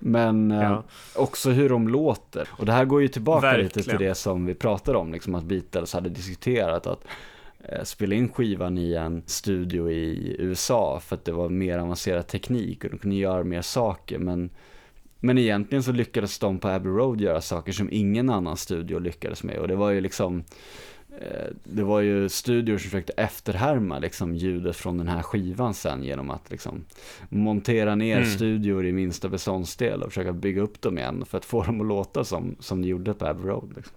Men ja. eh, också hur de låter. Och det här går ju tillbaka Verkligen. lite till det som vi pratade om, liksom att Beatles hade diskuterat att Eh, spela in skivan i en studio i USA för att det var mer avancerad teknik och de kunde göra mer saker men men egentligen så lyckades de på Abbey Road göra saker som ingen annan studio lyckades med och det var ju liksom eh, det var ju studior som försökte efterhärma liksom ljudet från den här skivan sen genom att liksom montera ner mm. studior i minsta beståndsdel och försöka bygga upp dem igen för att få dem att låta som, som de gjorde på Abbey Road. Liksom.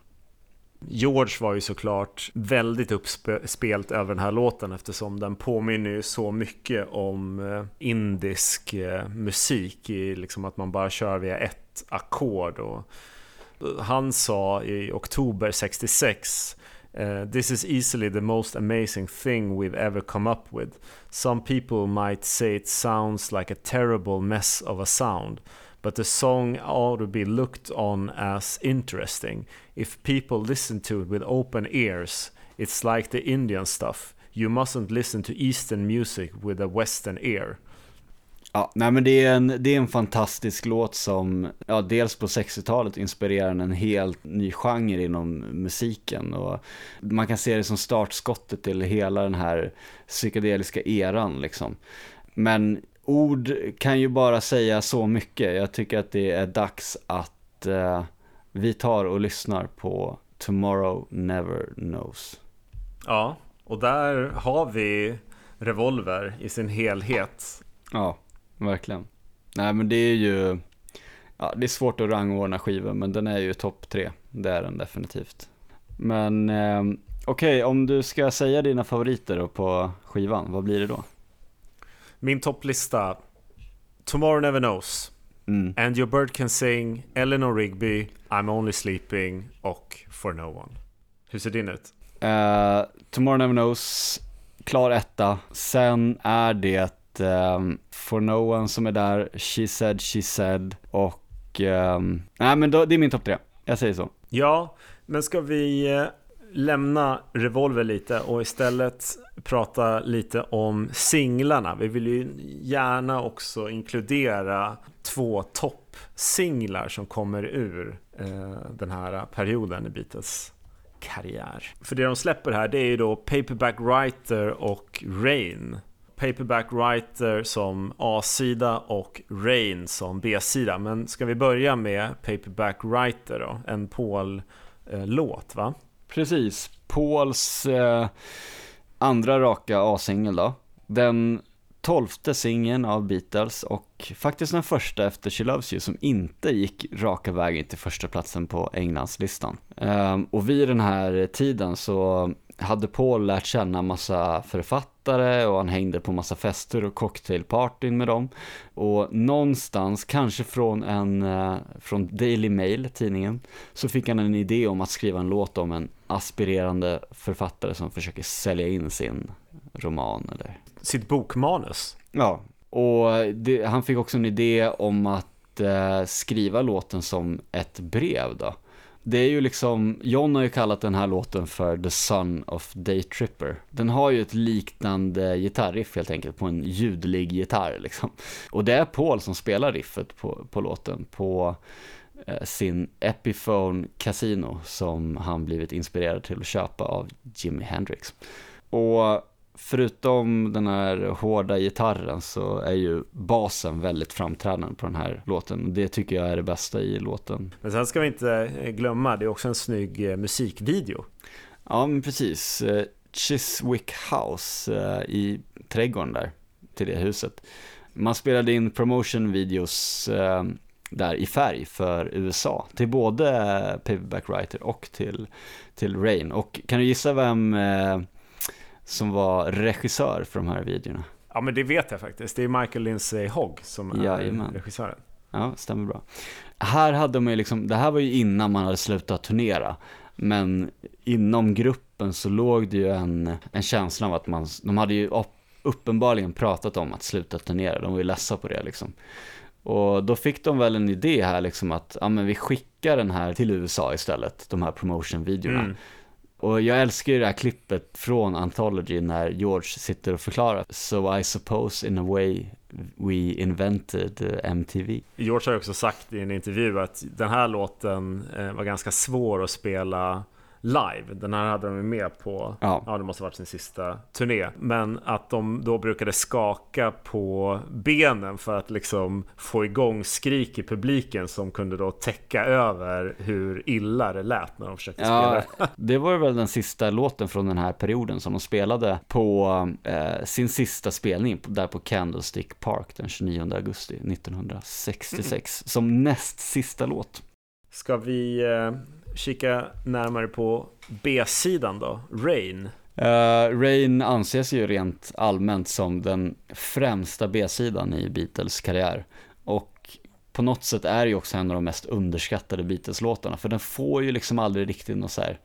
George var ju såklart väldigt uppspelt över den här låten eftersom den påminner ju så mycket om eh, indisk eh, musik i liksom att man bara kör via ett ackord. Och eh, han sa i oktober 66 Uh, this is easily the most amazing thing we've ever come up with. Some people might say it sounds like a terrible mess of a sound, but the song ought to be looked on as interesting. If people listen to it with open ears, it's like the Indian stuff. You mustn't listen to Eastern music with a Western ear. Ja, nej men det är, en, det är en fantastisk låt som, ja dels på 60-talet inspirerar en helt ny genre inom musiken och man kan se det som startskottet till hela den här psykedeliska eran liksom. Men ord kan ju bara säga så mycket. Jag tycker att det är dags att uh, vi tar och lyssnar på Tomorrow Never Knows. Ja, och där har vi Revolver i sin helhet. Ja, verkligen. Nej men det är ju, ja det är svårt att rangordna skivor men den är ju topp tre. Det är den definitivt. Men eh, okej, okay, om du ska säga dina favoriter på skivan, vad blir det då? Min topplista. Tomorrow Never Knows. Mm. And Your Bird Can Sing Eleanor Rigby I'm Only Sleeping och For No One. Hur ser din ut? Uh, Tomorrow Never Knows Klar etta. Sen är det um, For No One som är där She Said She Said och um, Nej men då, det är min topp tre. Jag säger så. Ja, men ska vi eh, lämna Revolver lite och istället prata lite om singlarna. Vi vill ju gärna också inkludera två toppsinglar som kommer ur eh, den här perioden i Beatles karriär. För det de släpper här det är ju då Paperback Writer och Rain. Paperback Writer som A-sida och Rain som B-sida. Men ska vi börja med Paperback Writer då? En Paul-låt eh, va? Precis. Pauls eh, andra raka A-singel då. Den tolfte singeln av Beatles och faktiskt den första efter She Loves You som inte gick raka vägen till första platsen på Englandslistan. Um, och vid den här tiden så hade Paul lärt känna massa författare och han hängde på massa fester och cocktailpartyn med dem. Och någonstans, kanske från en, uh, från Daily Mail, tidningen, så fick han en idé om att skriva en låt om en aspirerande författare som försöker sälja in sin roman eller... Sitt bokmanus? Ja, och det, han fick också en idé om att uh, skriva låten som ett brev då det är ju liksom, John har ju kallat den här låten för The Son of Daytripper. Den har ju ett liknande gitarriff helt enkelt på en ljudlig gitarr liksom. Och det är Paul som spelar riffet på, på låten på eh, sin Epiphone Casino som han blivit inspirerad till att köpa av Jimi Hendrix. Och förutom den här hårda gitarren så är ju basen väldigt framträdande på den här låten. Det tycker jag är det bästa i låten. Men sen ska vi inte glömma, det är också en snygg eh, musikvideo. Ja, men precis. Eh, Chiswick House eh, i trädgården där, till det huset. Man spelade in promotion-videos där i färg för USA, till både Paperback Writer och till, till Rain. Och kan du gissa vem som var regissör för de här videorna. Ja men det vet jag faktiskt. Det är Michael Lindsay Hogg som är Jajamän. regissören. Ja, stämmer bra. Här hade man ju liksom, det här var ju innan man hade slutat turnera. Men inom gruppen så låg det ju en, en känsla av att man, de hade ju uppenbarligen pratat om att sluta turnera. De var ju ledsa på det liksom. Och då fick de väl en idé här liksom att, ja men vi skickar den här till USA istället, de här promotion-videorna. Mm. Och jag älskar ju det här klippet från Anthology när George sitter och förklarar So I suppose in a way we invented eh, MTV. George har ju också sagt i en intervju att den här låten eh, var ganska svår att spela live. Den här hade de ju med på, ja. ja det måste varit sin sista turné. Men att de då brukade skaka på benen för att liksom få igång skrik i publiken som kunde då täcka över hur illa det lät när de försökte ja, spela. Det var väl den sista låten från den här perioden som de spelade på eh, sin sista spelning där på Candlestick Park den 29 augusti 1966 mm. som näst sista låt. Ska vi eh, kika närmare på B-sidan då? Rain. Uh, Rain anses ju rent allmänt som den främsta B-sidan i Beatles karriär. Och på något sätt är det ju också en av de mest underskattade Beatles-låtarna, för den får ju liksom aldrig riktigt någon så här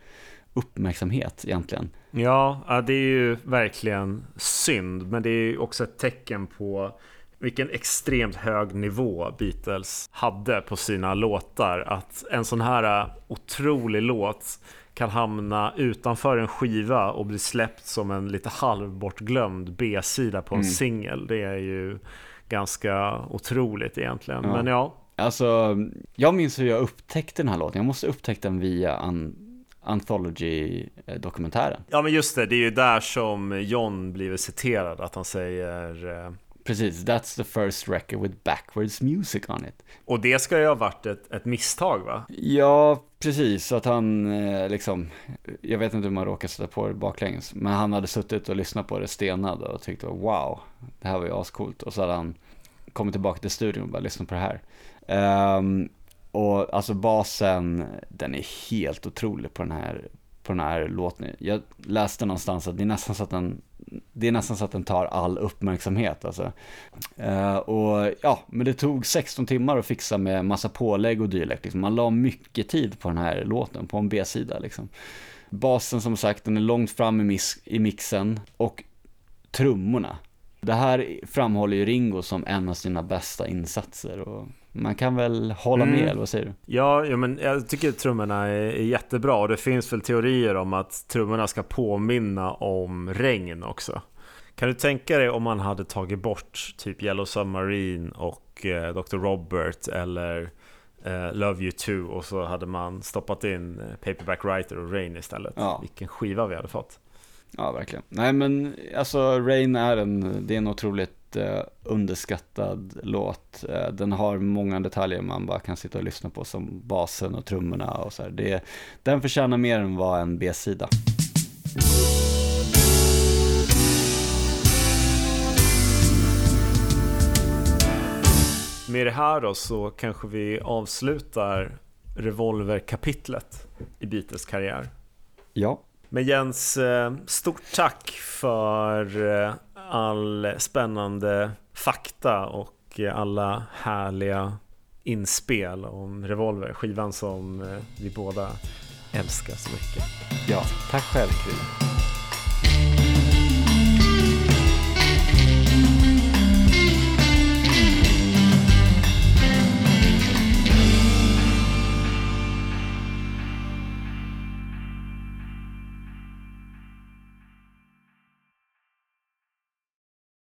uppmärksamhet egentligen. Ja, det är ju verkligen synd, men det är ju också ett tecken på vilken extremt hög nivå Beatles hade på sina låtar. Att en sån här äh, otrolig låt kan hamna utanför en skiva och bli släppt som en lite halvbortglömd B-sida på en mm. singel. Det är ju ganska otroligt egentligen. Ja. Men ja. Alltså, jag minns hur jag upptäckte den här låten. Jag måste upptäckt den via an Anthology-dokumentären. Ja men just det, det är ju där som John blir citerad, att han säger äh, Precis, that's the first record with backwards music on it. Och det ska ju ha varit ett, ett misstag va? Ja, precis. Att han eh, liksom, jag vet inte hur man råkar sätta på det baklänges, men han hade suttit och lyssnat på det stenad och tyckte wow, det här var ju ascoolt. Och så hade han kommit tillbaka till studion och bara lyssnat på det här. Um, och alltså basen, den är helt otrolig på den här, på den här låten. Jag läste någonstans att det är nästan så att den det är nästan så att den tar all uppmärksamhet alltså. Uh, och ja, men det tog 16 timmar att fixa med massa pålägg och dylikt. Liksom. Man la mycket tid på den här låten, på en B-sida liksom. Basen som sagt, den är långt fram i, mis- i mixen och trummorna. Det här framhåller ju Ringo som en av sina bästa insatser och man kan väl hålla med, mm. eller vad säger du? Ja, ja, men jag tycker trummorna är, är, jättebra och det finns väl teorier om att trummorna ska påminna om regn också. Kan du tänka dig om man hade tagit bort typ Yellow Submarine och eh, Dr. Robert eller eh, Love You Too och så hade man stoppat in eh, Paperback Writer och Rain istället. Ja. Vilken skiva vi hade fått. Ja, verkligen. Nej, men alltså Rain är en, det är en otroligt eh, underskattad låt. Eh, den har många detaljer man bara kan sitta och lyssna på som basen och trummorna och så här. Det, den förtjänar mer än vad en B-sida. Med det här då så kanske vi avslutar Revolver-kapitlet i Beatles karriär. Ja. Men Jens, eh, stort tack för all spännande fakta och alla härliga inspel om Revolver, skivan som eh, vi båda älskar så mycket. Ja, tack själv Krille.